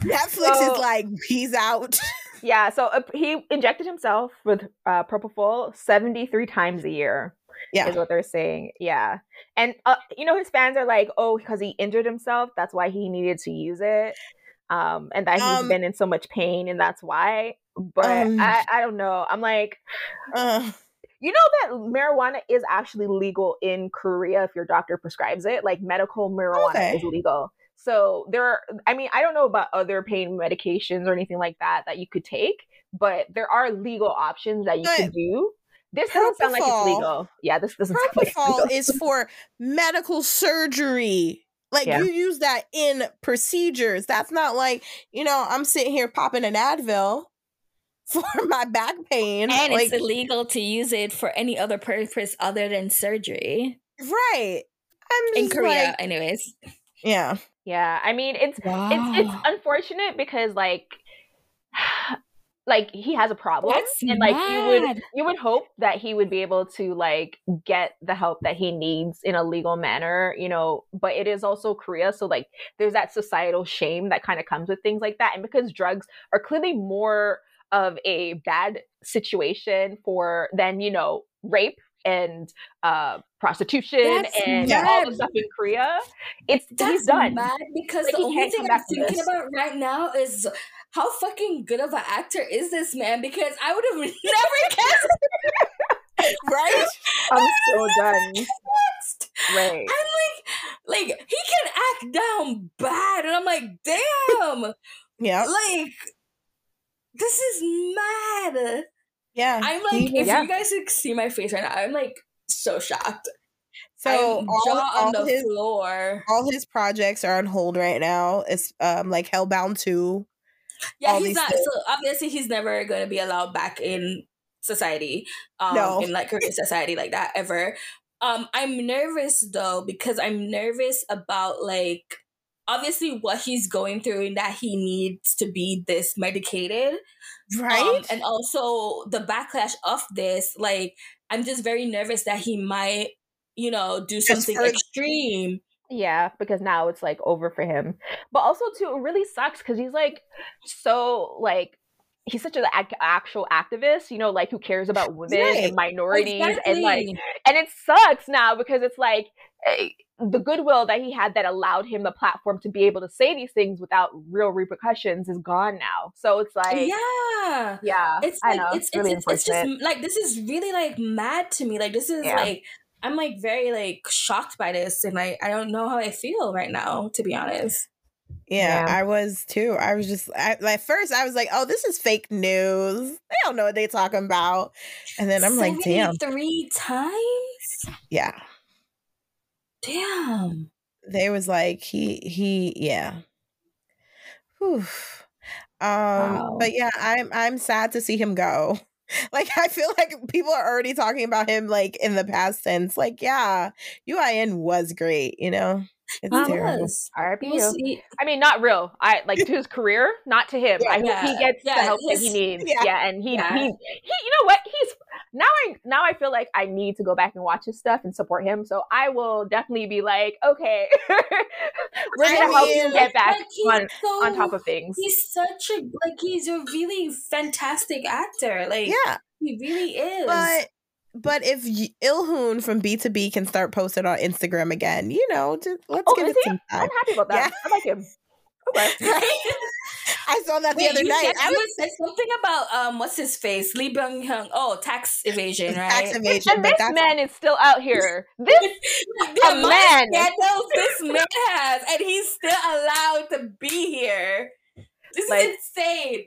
Netflix So- is like he's out. Yeah, so uh, he injected himself with uh, propofol 73 times a year. Yeah. Is what they're saying. Yeah. And, uh, you know, his fans are like, oh, because he injured himself, that's why he needed to use it. Um, and that he's Um, been in so much pain, and that's why. But Um, I, I don't know. I'm like, Uh, you know that marijuana is actually legal in Korea if your doctor prescribes it. Like medical marijuana Okay. is legal. So there are, I mean, I don't know about other pain medications or anything like that that you could take, but there are legal options that you could do. This doesn't sound like it's legal. Yeah, this doesn't sound like it's propofol legal. is [LAUGHS] for medical surgery. Like Yeah. you use that in procedures. That's not like, you know, I'm sitting here popping an Advil [LAUGHS] for my back pain. And like, it's illegal to use it for any other purpose other than surgery. right. I'm In Korea, like- anyways. yeah. Yeah, I mean, it's Wow. it's it's unfortunate because like like he has a problem That's and like you would you would hope that he would be able to like get the help that he needs in a legal manner you know but it is also korea so like there's that societal shame that kind of comes with things like that and because drugs are clearly more of a bad situation for than you know rape and uh prostitution That's and all the stuff in korea it's That's he's done. mad because Like, the only thing I'm thinking this. about right now is how fucking good of an actor is this man? Because I would have [LAUGHS] [LAUGHS] never guessed. [LAUGHS] Right? i'm so done guessed. right I'm like, like he can act down bad, and I'm like, damn, yeah. like this is mad. Yeah. I'm like, He- if yeah. you guys could see my face right now, I'm like so shocked. so I'm all, on all the his floor. all his projects are on hold right now. It's um like Hellbound 2. Yeah, he's not. things. So obviously, he's never going to be allowed back in society. Um, No. in like Korean society like that ever. Um, I'm nervous though because I'm nervous about like obviously what he's going through and that he needs to be this medicated. Right? Um, and also the backlash of this, like I'm just very nervous that he might, you know, do something extreme. Yeah, because now it's like over for him. But also too, it really sucks because he's like so like he's such an ac- actual activist, you know, like who cares about women Right. and minorities and like and it sucks now because it's like eh, the goodwill that he had that allowed him the platform to be able to say these things without real repercussions is gone now. So it's like yeah. yeah, it's I like know it's really it's, it's just like this is really like mad to me like this is Yeah. like i'm like very like shocked by this and like i don't know how i feel right now to be honest Yeah, Yeah. I was too. I was just I, at first I was like, "Oh, this is fake news. They don't know what they're talking about." And then I'm like, "Damn, three times yeah." damn They was like, "He he yeah." Whew. Um, Wow. but yeah, I'm I'm sad to see him go. [LAUGHS] Like I feel like people are already talking about him like in the past tense. Like, yeah, Yoo Ah-in was great, you know. It's He terrible. was. RIP He was- you. he- I mean, not real. I like to his career, not to him. Yeah, I hope yeah, he gets the yeah, help that he needs. yeah. Yeah, and he, Yeah. he, he, you know what? He's now. I now I feel like I need to go back and watch his stuff and support him. So I will definitely be like, okay, [LAUGHS] we're gonna help you get back like, on so- on top of things. he's such a like he's a really fantastic actor like Yeah, he really is but but if y- Ilhoon from BTOB can start posting on Instagram again, you know, just let's Oh, give it he? some time. I'm happy about that. I like him. Okay. [LAUGHS] [LAUGHS] I saw that the Wait, other night. I was said something about um, what's his face, Lee Byung Hun. Oh, tax evasion, right? Tax evasion. And this man is still out here. [LAUGHS] This a man. Scandals this man has, and he's still allowed to be here. This like, is insane.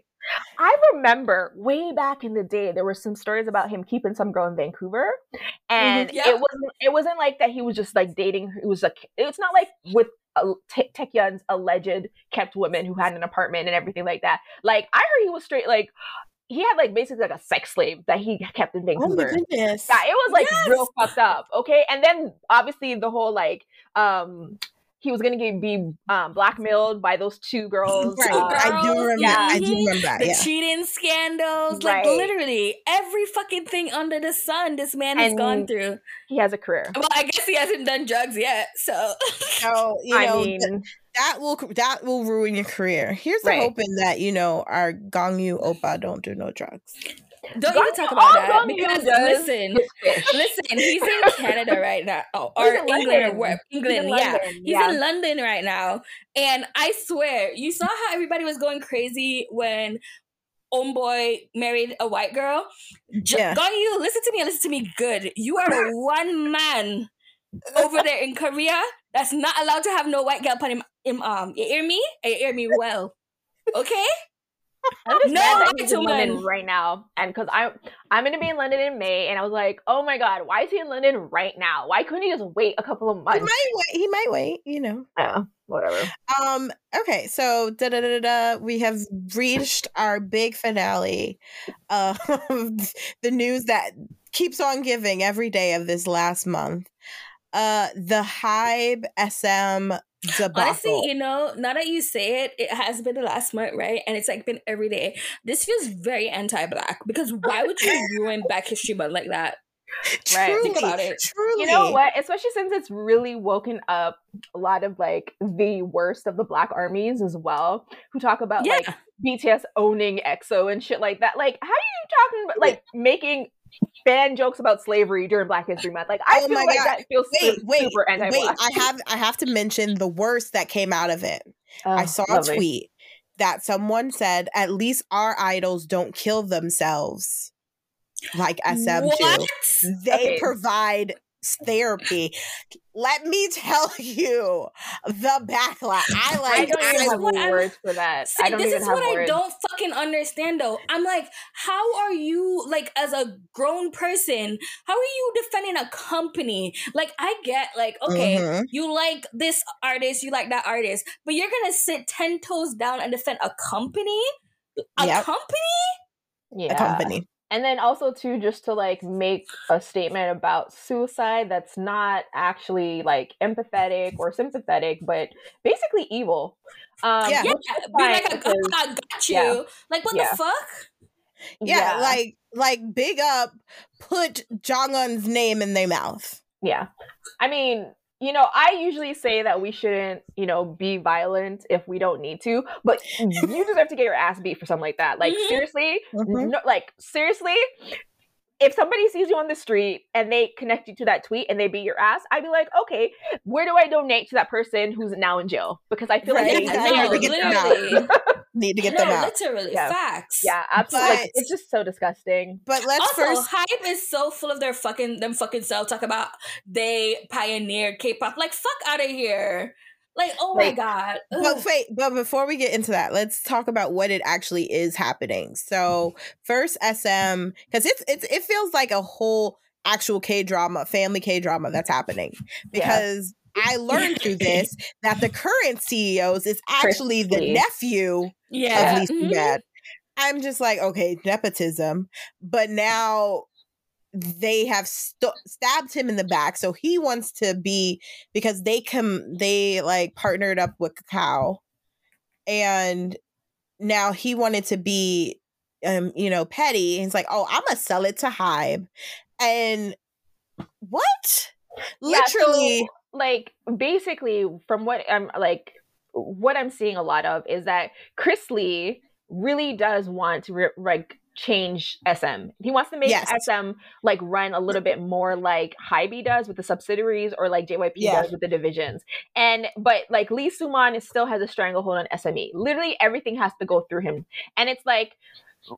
I remember way back in the day, there were some stories about him keeping some girl in Vancouver, and mm-hmm, it wasn't. It wasn't like that. He was just like dating. It was like it's not like with uh, Taecyeon's alleged kept women who had an apartment and everything like that. Like I heard he was straight like he had like basically like a sex slave that he kept in Vancouver. Oh my goodness. Yeah, it was like yes. real fucked up. Okay. And then obviously the whole like um he was gonna get, be um, blackmailed by those two girls. Right, uh, I do remember. Yeah. I do remember that. The yeah. cheating scandals, right. like literally every fucking thing under the sun, this man has gone through. He has a career. Well, I guess he hasn't done drugs yet, so. so you know, I mean, that will that will ruin your career. Here's right. hoping that you know our Gongyu Oppa don't do no drugs. Don't even talk about that because listen, listen, he's in [LAUGHS] Canada right now, oh, or England or where? England, yeah, he's yeah. in London right now, and I swear, you saw how everybody was going crazy when Homeboy married a white girl. Yeah. Gong Yoo listen to me, listen to me good. You are one man over there in Korea that's not allowed to have no white girl upon him. him um, you hear me? You hear me well? Okay. No, he's in London right now, and because I'm I'm gonna be in London in May, and I was like, oh my god, why is he in London right now? Why couldn't he just wait a couple of months? He might wait. He might wait. You know. Yeah. Whatever. Um. Okay. So da da da da. We have reached our big finale. Of [LAUGHS] the news that keeps on giving every day of this last month. Uh, the Hybe SM debacle. Honestly, you know, now that you say it, it has been the last month, right? And it's like been every day. This feels very anti-black because why would you [LAUGHS] ruin Black History Month like that? Right. Truly, Think about it. Truly. You know what? Especially since it's really woken up a lot of like the worst of the black armies as well, who talk about yeah. like BTS owning EXO and shit like that. Like, how are you talking about like making fan jokes about slavery during Black History Month. Like I oh feel like God. that feels wait, super, wait, super anti-black. Wait, I have I have to mention the worst that came out of it. Oh, I saw lovely. a tweet that someone said, "At least our idols don't kill themselves." Like SM what? They okay. provide therapy. Let me tell you the backlash. I like. I don't have words for that. See, I don't this is what words. I don't fucking understand though. I'm like, how are you like as a grown person? How are you defending a company? Like, I get like, okay, mm-hmm. you like this artist, you like that artist, but you're gonna sit ten toes down and defend a company, a yep. company. Yeah. A company and then also too just to like make a statement about suicide that's not actually like empathetic or sympathetic but basically evil. Um yeah, yeah. be like a, because, I got you. yeah. like what yeah. the fuck? Yeah, yeah, like like big up put Jonghyun's name in their mouth. Yeah. I mean you know, I usually say that we shouldn't, you know, be violent if we don't need to, but you [LAUGHS] deserve to get your ass beat for something like that. Like mm-hmm. seriously, mm-hmm. no, like seriously, if somebody sees you on the street and they connect you to that tweet and they beat your ass, I'd be like, okay, where do I donate to that person who's now in jail? Because I feel right. like they, no, need, to get them out. [LAUGHS] need to get them out. Literally, yeah. facts. Yeah, absolutely. But, it's just so disgusting. But let's also, first. Hybe is so full of their fucking them fucking self talk about they pioneered K-pop. Like, fuck out of here. Like, oh my god. Ugh. But wait, but before we get into that, let's talk about what it actually is happening. So first SM, because it's it's it feels like a whole actual K drama, family K drama that's happening. Because yeah. I learned through this [LAUGHS] that the current CEOs is actually the nephew yeah. of Lisa mm-hmm. Bad. I'm just like, okay, nepotism. But now they have st- stabbed him in the back so he wants to be because they come they like partnered up with Kakao and now he wanted to be um you know petty he's like oh i'm gonna sell it to hybe and what literally yeah, so, like basically from what i'm like what i'm seeing a lot of is that chris lee really does want to re- like change SM. He wants to make yes. SM like run a little bit more like Hybe does with the subsidiaries or like JYP yeah. does with the divisions. And but like Lee Soo-man still has a stranglehold on SME. Literally everything has to go through him. And it's like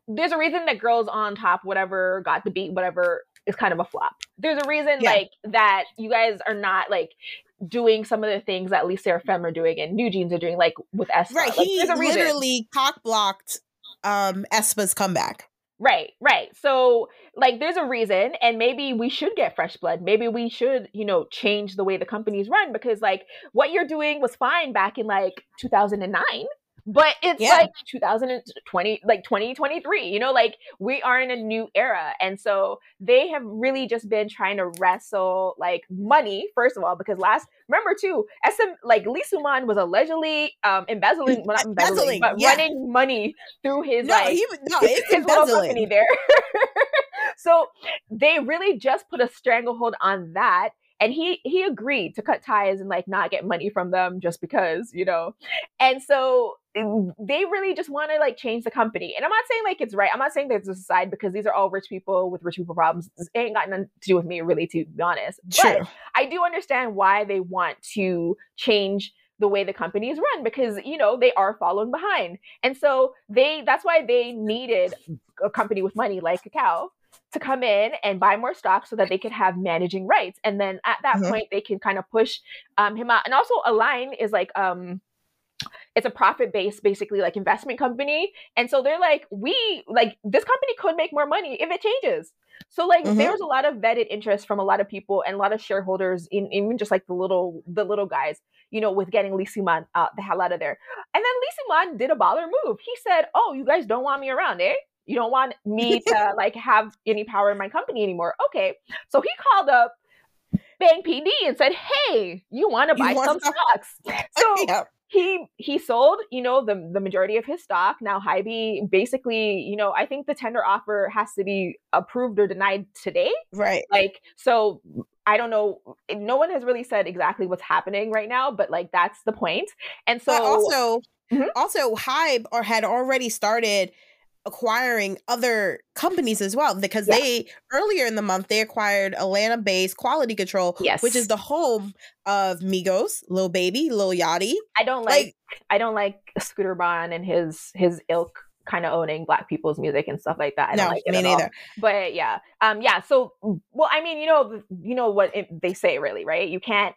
there's a reason that girls on top whatever got the beat whatever is kind of a flop. There's a reason yeah. like that you guys are not like doing some of the things that LE SSERAFIM are doing and New Jeans are doing, like with aespa. Right. Like, he literally cock blocked um aespa's comeback. Right, right. So, like, there's a reason, and maybe we should get fresh blood. Maybe we should, you know, change the way the companies run because, like, what you're doing was fine back in like 2009 but it's yeah. like 2020 like 2023 you know like we are in a new era. And so they have really just been trying to wrestle like money first of all because last remember too sm like lee soo-man was allegedly um embezzling well not embezzling, embezzling but yeah. running money through his no, like he, no, his, his little company there. [LAUGHS] So they really just put a stranglehold on that. And he he agreed to cut ties and like not get money from them just because you know. And so they really just want to like change the company and i'm not saying like it's right i'm not saying there's a side because these are all rich people with rich people problems it ain't got nothing to do with me really to be honest True. but i do understand why they want to change the way the companies run because you know they are following behind and so they that's why they needed a company with money like kakao to come in and buy more stock so that they could have managing rights. And then at that mm-hmm. point, they can kind of push um, him out. And also, Align is like, um, it's a profit based, basically like investment company. And so they're like, we like this company could make more money if it changes. So like mm-hmm. there's a lot of vetted interest from a lot of people and a lot of shareholders in even just like the little the little guys, you know, with getting Lee Soo-man uh, the hell out of there. And then Lee Soo-man did a baller move. He said, "Oh, you guys don't want me around, eh? You don't want me to [LAUGHS] like have any power in my company anymore. Okay. So he called up Bang PD and said, Hey, you want to buy some stocks? [LAUGHS] So yeah. He he sold, you know, the the majority of his stock. Now Hybe basically, you know, I think the tender offer has to be approved or denied today. Right. Like so I don't know. No one has really said exactly what's happening right now, but like that's the point. And so but also, mm-hmm. also Hybe or had already started acquiring other companies as well because they earlier in the month they acquired Atlanta based Quality Control, yes. which is the home of Migos, Lil Baby, Lil Yachty. I don't like, like I don't like Scooter Braun and his his ilk kind of owning black people's music and stuff like that. I no, like me neither. All. But yeah, um, yeah. So, well, I mean, you know, you know what it, they say, really, right? You can't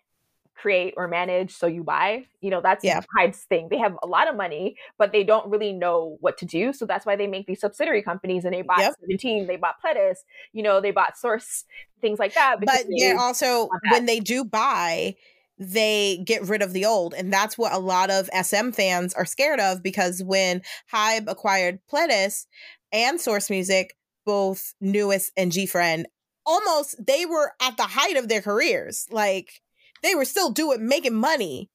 create or manage so you buy you know that's yeah. Hybe's thing they have a lot of money but they don't really know what to do so that's why they make these subsidiary companies and they bought yep. 17 they bought Pledis you know they bought source things like that but yeah also when they do buy they get rid of the old and that's what a lot of sm fans are scared of because when hybe acquired Pledis and source music both NU'EST and G Friend, almost they were at the height of their careers like they were still doing making money.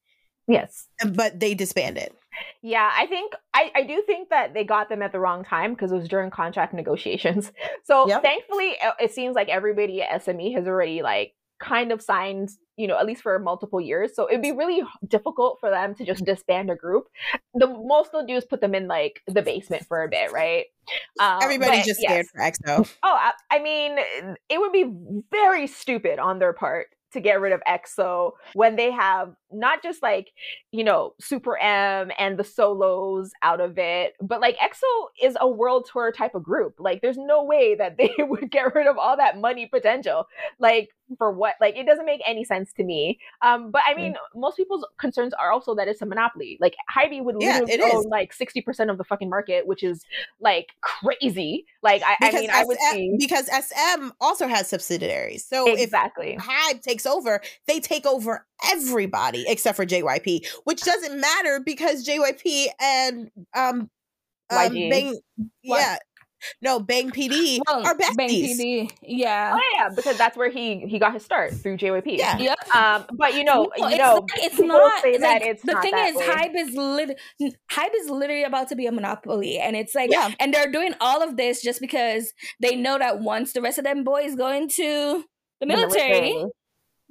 Yes. But they disbanded. Yeah, I think I, I do think that they got them at the wrong time because it was during contract negotiations. [LAUGHS] So yep. thankfully, it seems like everybody at SME has already like kind of signed, you know, at least for multiple years. So it'd be really difficult for them to just disband a group. The most they'll do is put them in like the basement for a bit, right? Um, Everybody's just scared yes. for EXO. [LAUGHS] Oh, I, I mean, it would be very stupid on their part to get rid of EXO when they have not just like, you know, Super M and the solos out of it, but like EXO is a world tour type of group. Like there's no way that [LAUGHS] they would get rid of all that money potential. Like for what? Like it doesn't make any sense to me. Um, but I mean, mm. most people's concerns are also that it's a monopoly. Like Hybe would yeah, literally own like 60% of the fucking market, which is like crazy. Like I, I mean, SM, I would see because SM also has subsidiaries. So exactly. if Hybe takes over, they take over everybody except for JYP, which doesn't matter because JYP and um, um Bang, yeah, no, Bang PD well, are besties. Bang PD, yeah. Oh yeah, because that's where he he got his start through JYP. Yeah. Yep. Um, but you know, no, you know, it's, not. Say like, it's the thing is, way. Hybe is lit. Hybe is literally about to be a monopoly, and it's like, yeah. and they're doing all of this just because they know that once the rest of them boys go into the military. The military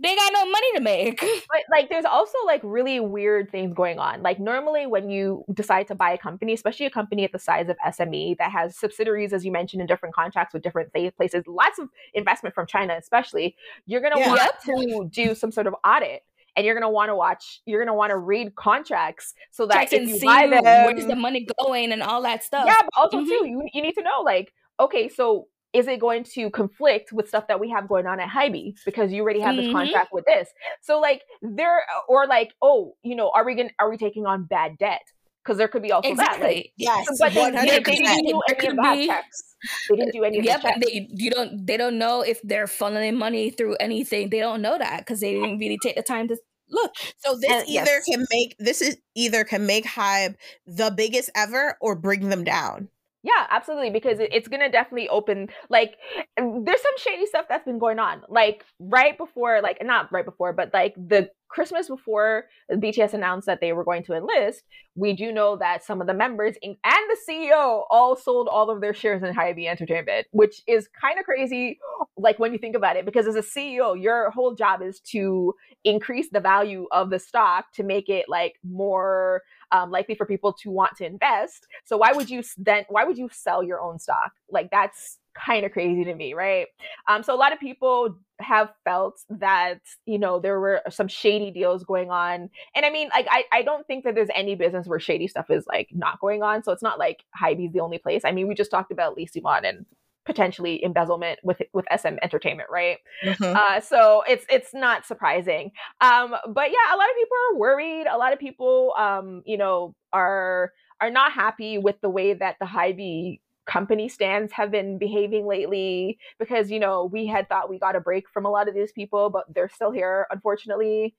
they got no money to make. [LAUGHS] But like there's also like really weird things going on. Like normally when you decide to buy a company, especially a company at the size of SME that has subsidiaries as you mentioned in different contracts with different places, lots of investment from China especially, you're going to yeah. want to do some sort of audit and you're gonna want to watch you're gonna want to read contracts so that Check if you buy them where's the money going and all that stuff yeah but also mm-hmm. too you, you need to know like okay so is it going to conflict with stuff that we have going on at Hybe because you already have mm-hmm. this contract with this so like there or like oh you know are we gonna are we taking on bad debt because there could be also exactly. that like yes but they, they, they didn't do any of that checks they didn't do any of yeah, but they you don't they don't know if they're funneling money through anything. They don't know that because they didn't really take the time to look. So this and, either yes. can make this is either can make Hybe the biggest ever or bring them down. Yeah, absolutely. Because it's going to definitely open, like, there's some shady stuff that's been going on. Like, right before, like, not right before, but like the Christmas before BTS announced that they were going to enlist, we do know that some of the members and the CEO all sold all of their shares in Hybe Entertainment, which is kind of crazy, like, when you think about it, because as a CEO, your whole job is to increase the value of the stock to make it, like, more um, likely for people to want to invest. So why would you then why would you sell your own stock? Like that's kind of crazy to me, right? Um, so a lot of people have felt that you know there were some shady deals going on, and I mean, like I I don't think that there's any business where shady stuff is like not going on. So it's not like Hybe's the only place. I mean, we just talked about Lee Soo-man and potentially embezzlement with with SM Entertainment, right? Mm-hmm. Uh, so it's it's not surprising. Um, but yeah, a lot of people are worried. A lot of people, um, you know, are are not happy with the way that the Hybe company stands have been behaving lately because you know we had thought we got a break from a lot of these people but they're still here unfortunately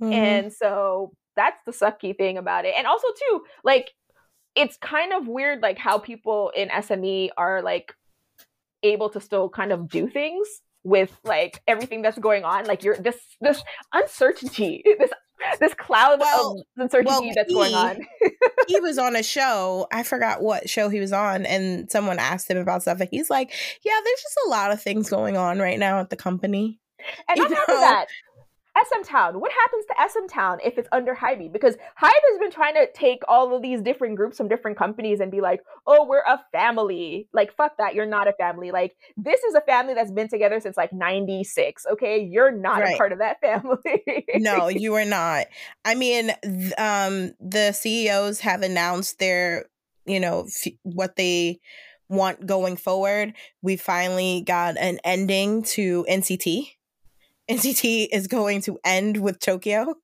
mm-hmm. and so that's the sucky thing about it and also too like it's kind of weird like how people in sme are like able to still kind of do things with like everything that's going on like you're this this uncertainty [LAUGHS] this this cloud well, of uncertainty well, that's he, going on. [LAUGHS] he was on a show i forgot what show he was on and someone asked him about stuff and he's like yeah there's just a lot of things going on right now at the company. And on top of that SM Town. What happens to SM Town if it's under Hybe? Because Hybe has been trying to take all of these different groups from different companies and be like, oh, we're a family. Like, fuck that. You're not a family. Like, this is a family that's been together since like 96. Okay. You're not right. a part of that [LAUGHS] family. no, you are not. I mean, um, the CEOs have announced their, you know, f- what they want going forward. We finally got an ending to NCT NCT is going to end with Tokyo.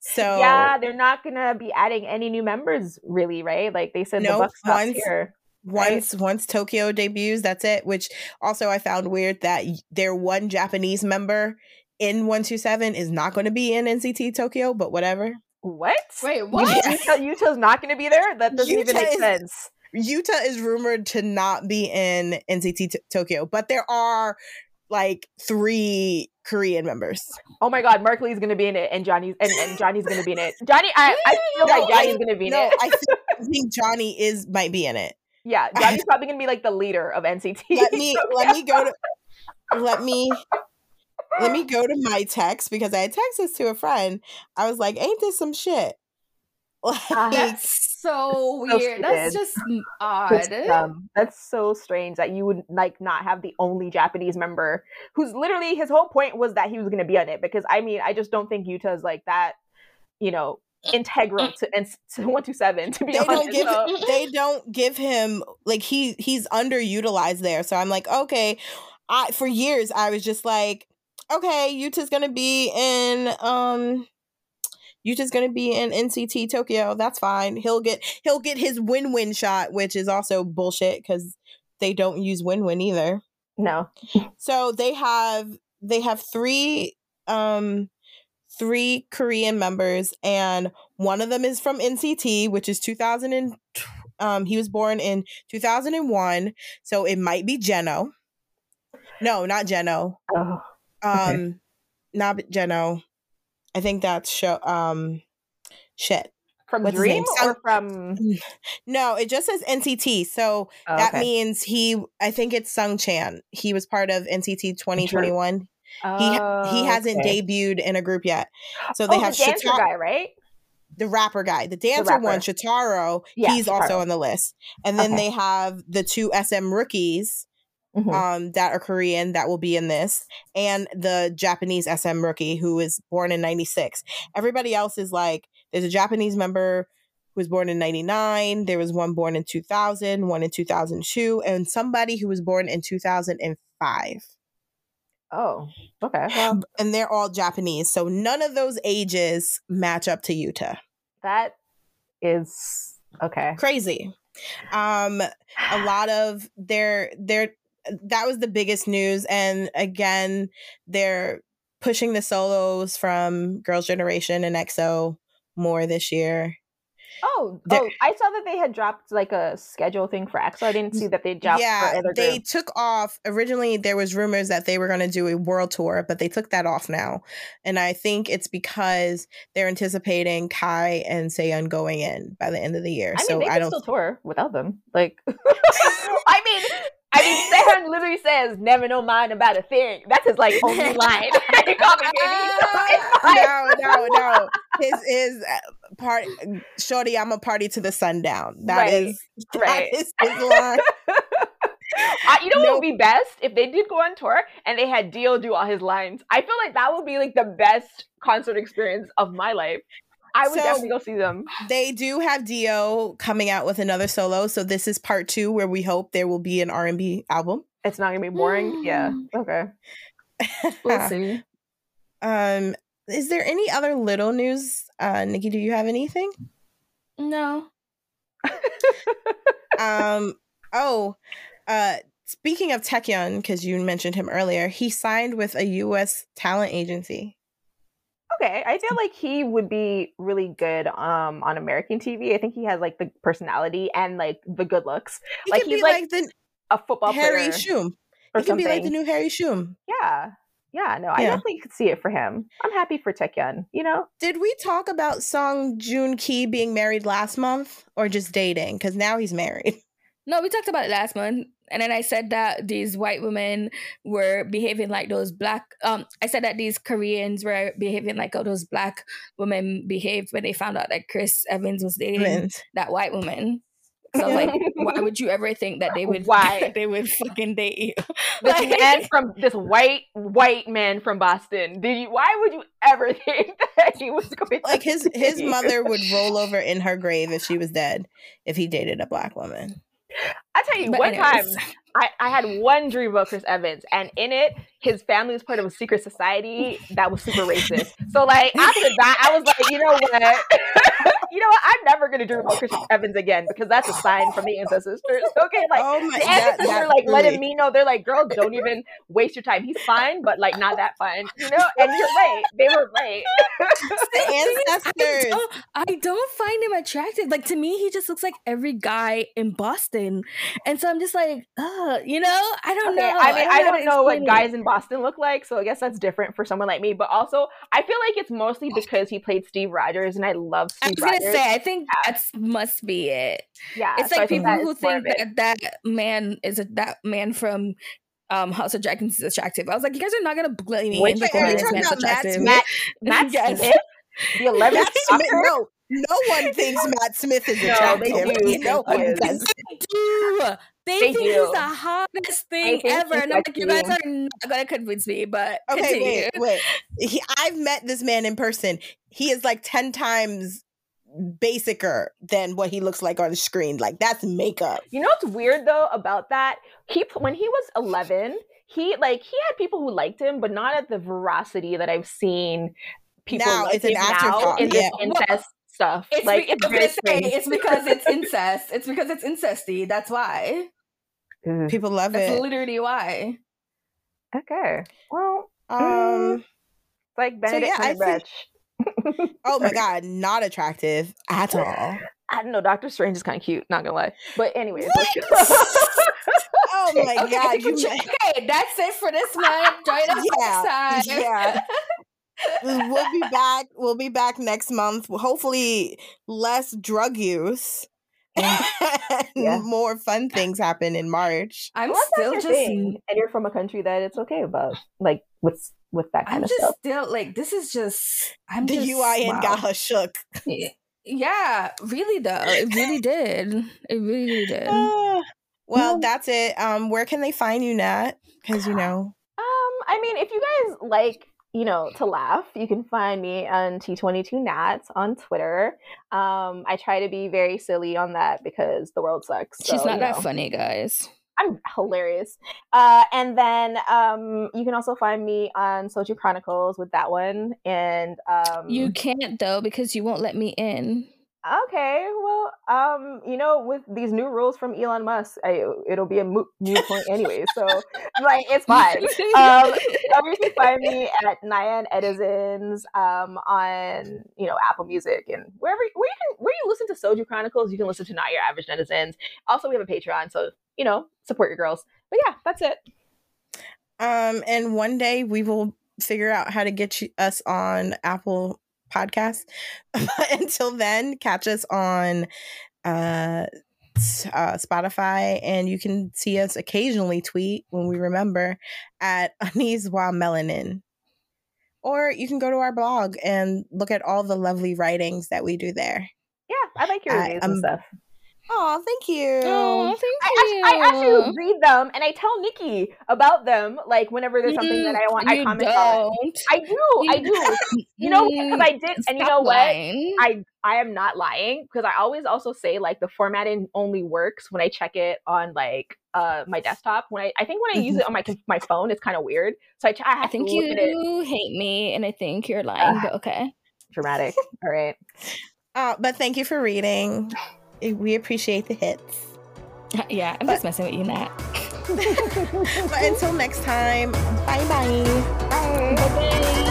So yeah, they're not gonna be adding any new members, really, right? Like they said, nope, the buck stops once, here. Once right? once Tokyo debuts, that's it. Which also I found weird that their one Japanese member in one two seven is not going to be in NCT Tokyo, but whatever. What? Wait, [LAUGHS] what? Yuta, Yuta's not going to be there? That doesn't Yuta even make is, sense. Yuta is rumored to not be in NCT t- Tokyo, but there are like three Korean members. Oh my god, Mark Lee's gonna be in it, and Johnny's and, and Johnny's gonna be in it. Johnny, I, I feel no, like Johnny's I, gonna be in no, it. I, [LAUGHS] think, Johnny is might be in it. Yeah, [LAUGHS] Johnny's probably gonna be like the leader of NCT. Let me [LAUGHS] let me go to let me let me go to my text because I had texted this to a friend. I was like, "Ain't this some shit?" Like, that's so weird. That's just odd. That's, that's so strange that you would like not have the only Japanese member who's literally his whole point was that he was going to be on it. Because I mean, I just don't think Yuta is like that. You know, integral to and to one two seven to be they honest. Don't give, so. They don't give him like he he's underutilized there. So I'm like, okay. I for years I was just like, okay, Yuta's gonna be in um you just gonna be in NCT Tokyo. That's fine. He'll get he'll get his win win shot, which is also bullshit because they don't use win win either. No. [LAUGHS] so they have they have three um three Korean members, and one of them is from NCT, which is 2000 and um he was born in 2001, so it might be Jeno. No, not Jeno. Oh. Okay. Um not Jeno. I think that's show um shit. From What's Dream or from [LAUGHS] No, it just says NCT. So oh, that okay. means he I think it's Sung Chan. He was part of NCT 2021. Oh, he he hasn't okay. debuted in a group yet. [GASPS] So they oh, have the dancer Shita- guy, right? The rapper guy, the dancer the one, Shotaro, yeah, he's Shotaro. also on the list. And then okay. they have the two SM rookies mm-hmm. um, that are Korean that will be in this, and the Japanese SM rookie who is born in '96. Everybody else is like there's a Japanese member who was born in 99 there was one born in 2000 one in 2002 and somebody who was born in 2005 oh okay well. and they're all japanese so none of those ages match up to yuta that is okay crazy um a lot of their their that was the biggest news. And again, they're pushing the solos from Girls' Generation and EXO more this year. Oh, oh! I saw that they had dropped like a schedule thing for EXO. I didn't see that they dropped. Yeah, they took off. Originally, there was rumors that they were going to do a world tour, but they took that off now, and I think it's because they're anticipating Kai and Sehun going in by the end of the year. I mean, so I don't still tour without them. Like, [LAUGHS] [LAUGHS] I mean, I mean, Sehun literally says, "Never know mine about a thing." That's his like only [LAUGHS] line. [LAUGHS] [LAUGHS] no, no, no. His is uh, part. Shorty, I'm a party to the sundown. That right. is right. That is his line. Uh, you know what would be best if they did go on tour and they had Dio do all his lines. I feel like that would be like the best concert experience of my life. I would so definitely go see them. They do have Dio coming out with another solo, so this is part two where we hope there will be an R and B album. It's not gonna be boring. yeah. Okay. [LAUGHS] we'll see. Um, is there any other little news? Uh, Nikki, do you have anything? No. [LAUGHS] um. Oh. Uh. Speaking of Taecyeon, because you mentioned him earlier, he signed with a U.S. talent agency okay. I feel like he would be really good um on American TV. I think he has like the personality and like the good looks. He like he's like, like, the a football Harry player. Shum. He can be like the new Harry Shum. Yeah. Yeah, no, I definitely could see it for him. I'm happy for Taecyeon, you know? Did we talk about Song Joong Ki being married last month or just dating? Because now he's married. No, we talked about it last month. And then I said that these white women were behaving like those black um I said that these Koreans were behaving like how those black women behaved when they found out that Chris Evans was dating Evans. that white woman. So like, [LAUGHS] why would you ever think that they would? Why [LAUGHS] they would fucking date you? This [LAUGHS] like, man from this white white man from Boston. Did you? Why would you ever think that he was going? To like his his mother would roll over in her grave if she was dead if he dated a black woman. I tell you, but one anyways. time I, I had one dream about Chris Evans, and in it, his family was part of a secret society [LAUGHS] that was super racist. So, like [LAUGHS] after that, I was like, you know what, [LAUGHS] you know what, I'm never gonna dream about Chris Evans again because that's a sign from the ancestors. Okay, like oh the ancestors that, are like really. letting me know they're like, girl, don't even waste your time. He's fine, but like not that fine, you know. And you're right, they were right. the ancestors. I don't, I don't find him attractive. Like to me, he just looks like every guy in Boston, and so I'm just like, you know, I don't okay, know. I mean, I don't, I don't know what guys in Boston look like, so I guess that's different for someone like me. But also, I feel like it's mostly because he played Steve Rogers, and I love Steve Rogers. I was gonna say, I think yeah. that must be it. Yeah, it's like people who think that that man is a, that man from um, House of Dragons is attractive. I was like, you guys are not gonna blame me. Wait, are you talking about Matt Matt, [LAUGHS] Matt yes. Smith? The [LAUGHS] 11th no, no one thinks Matt Smith is attractive. No, they do. [LAUGHS] No one does. They do. They, they think do. he's the hottest thing ever. And I'm like, you guys are not gonna convince me, but okay, continue. wait, wait. [LAUGHS] He, I've met this man in person. He is like ten times basicer than what he looks like on the screen. Like that's makeup. You know what's weird though about that? He when he was 11, he like he had people who liked him, but not at the veracity that I've seen people now, like it's an now in this yeah. incest stuff. It's like be- it's, say, it's because it's incest. It's because it's incesty. That's why. Mm-hmm. People love That's it. That's literally why. Okay. Well, um, mm, like Benedict so yeah, Cumberbatch. [LAUGHS] oh my [LAUGHS] god, not attractive at all. I don't know. Doctor Strange is kind of cute. Not gonna lie. But anyway. [LAUGHS] oh my okay, god! You okay, that's it for this month. Join us yeah, next time. Yeah we'll be back. We'll be back next month. Hopefully, less drug use. [LAUGHS] yeah. more fun things happen in March. I'm well, still just thing. and you're from a country that it's okay about, like with with that kind I'm of just stuff. still like this is just I'm the just, Yoo Ah-in wow. got her shook. Yeah, really though. It really did. It really, really [SIGHS] did. Ah. well, Yeah. that's it. Um, where can they find you, Nat? Because you know, Um, I mean, if you guys like, you know, to laugh, you can find me on T22 Nats on Twitter. Um, I try to be very silly on that because the world sucks. She's not that know. funny, guys. I'm hilarious. Uh, and then um, you can also find me on Soju Chronicles with that one. And um, You can't though because you won't let me in. Okay, well, um, you know, with these new rules from Elon Musk, I, it'll be a moot, moot point anyway. So, like, it's [LAUGHS] fine. Um, you can find me at Nyan Edisons um, on you know Apple Music and wherever where you can where you listen to Soju Chronicles, you can listen to Not Your Average Netizens. Also, we have a Patreon, so you know support your girls. But yeah, that's it. um, and one day we will figure out how to get you, us on Apple Podcasts. [LAUGHS] but until then, catch us on uh, uh, Spotify, and you can see us occasionally tweet when we remember at [LAUGHS] While Melanin. Or you can go to our blog and look at all the lovely writings that we do there. Yeah, I like your reviews um, and stuff. Oh, thank you. Oh, thank I, you. actually, I actually read them and I tell Nikki about them, like whenever there's something that I want, I comment on. don't. I do, I do. You know, because I did, and you Stop know what? lying. I I am not lying because I always also say like the formatting only works when I check it on like uh my desktop. When I I think when I use it on my my phone, it's kind of weird. So I, I have I think to look at it. you hate me, and I think you're lying. Ugh. but okay. Dramatic. [LAUGHS] All right. Uh, but thank you for reading. [LAUGHS] We appreciate the hits. [LAUGHS] Yeah, I'm just messing with you, Nat. [LAUGHS] but until next time, bye bye. Bye. Bye.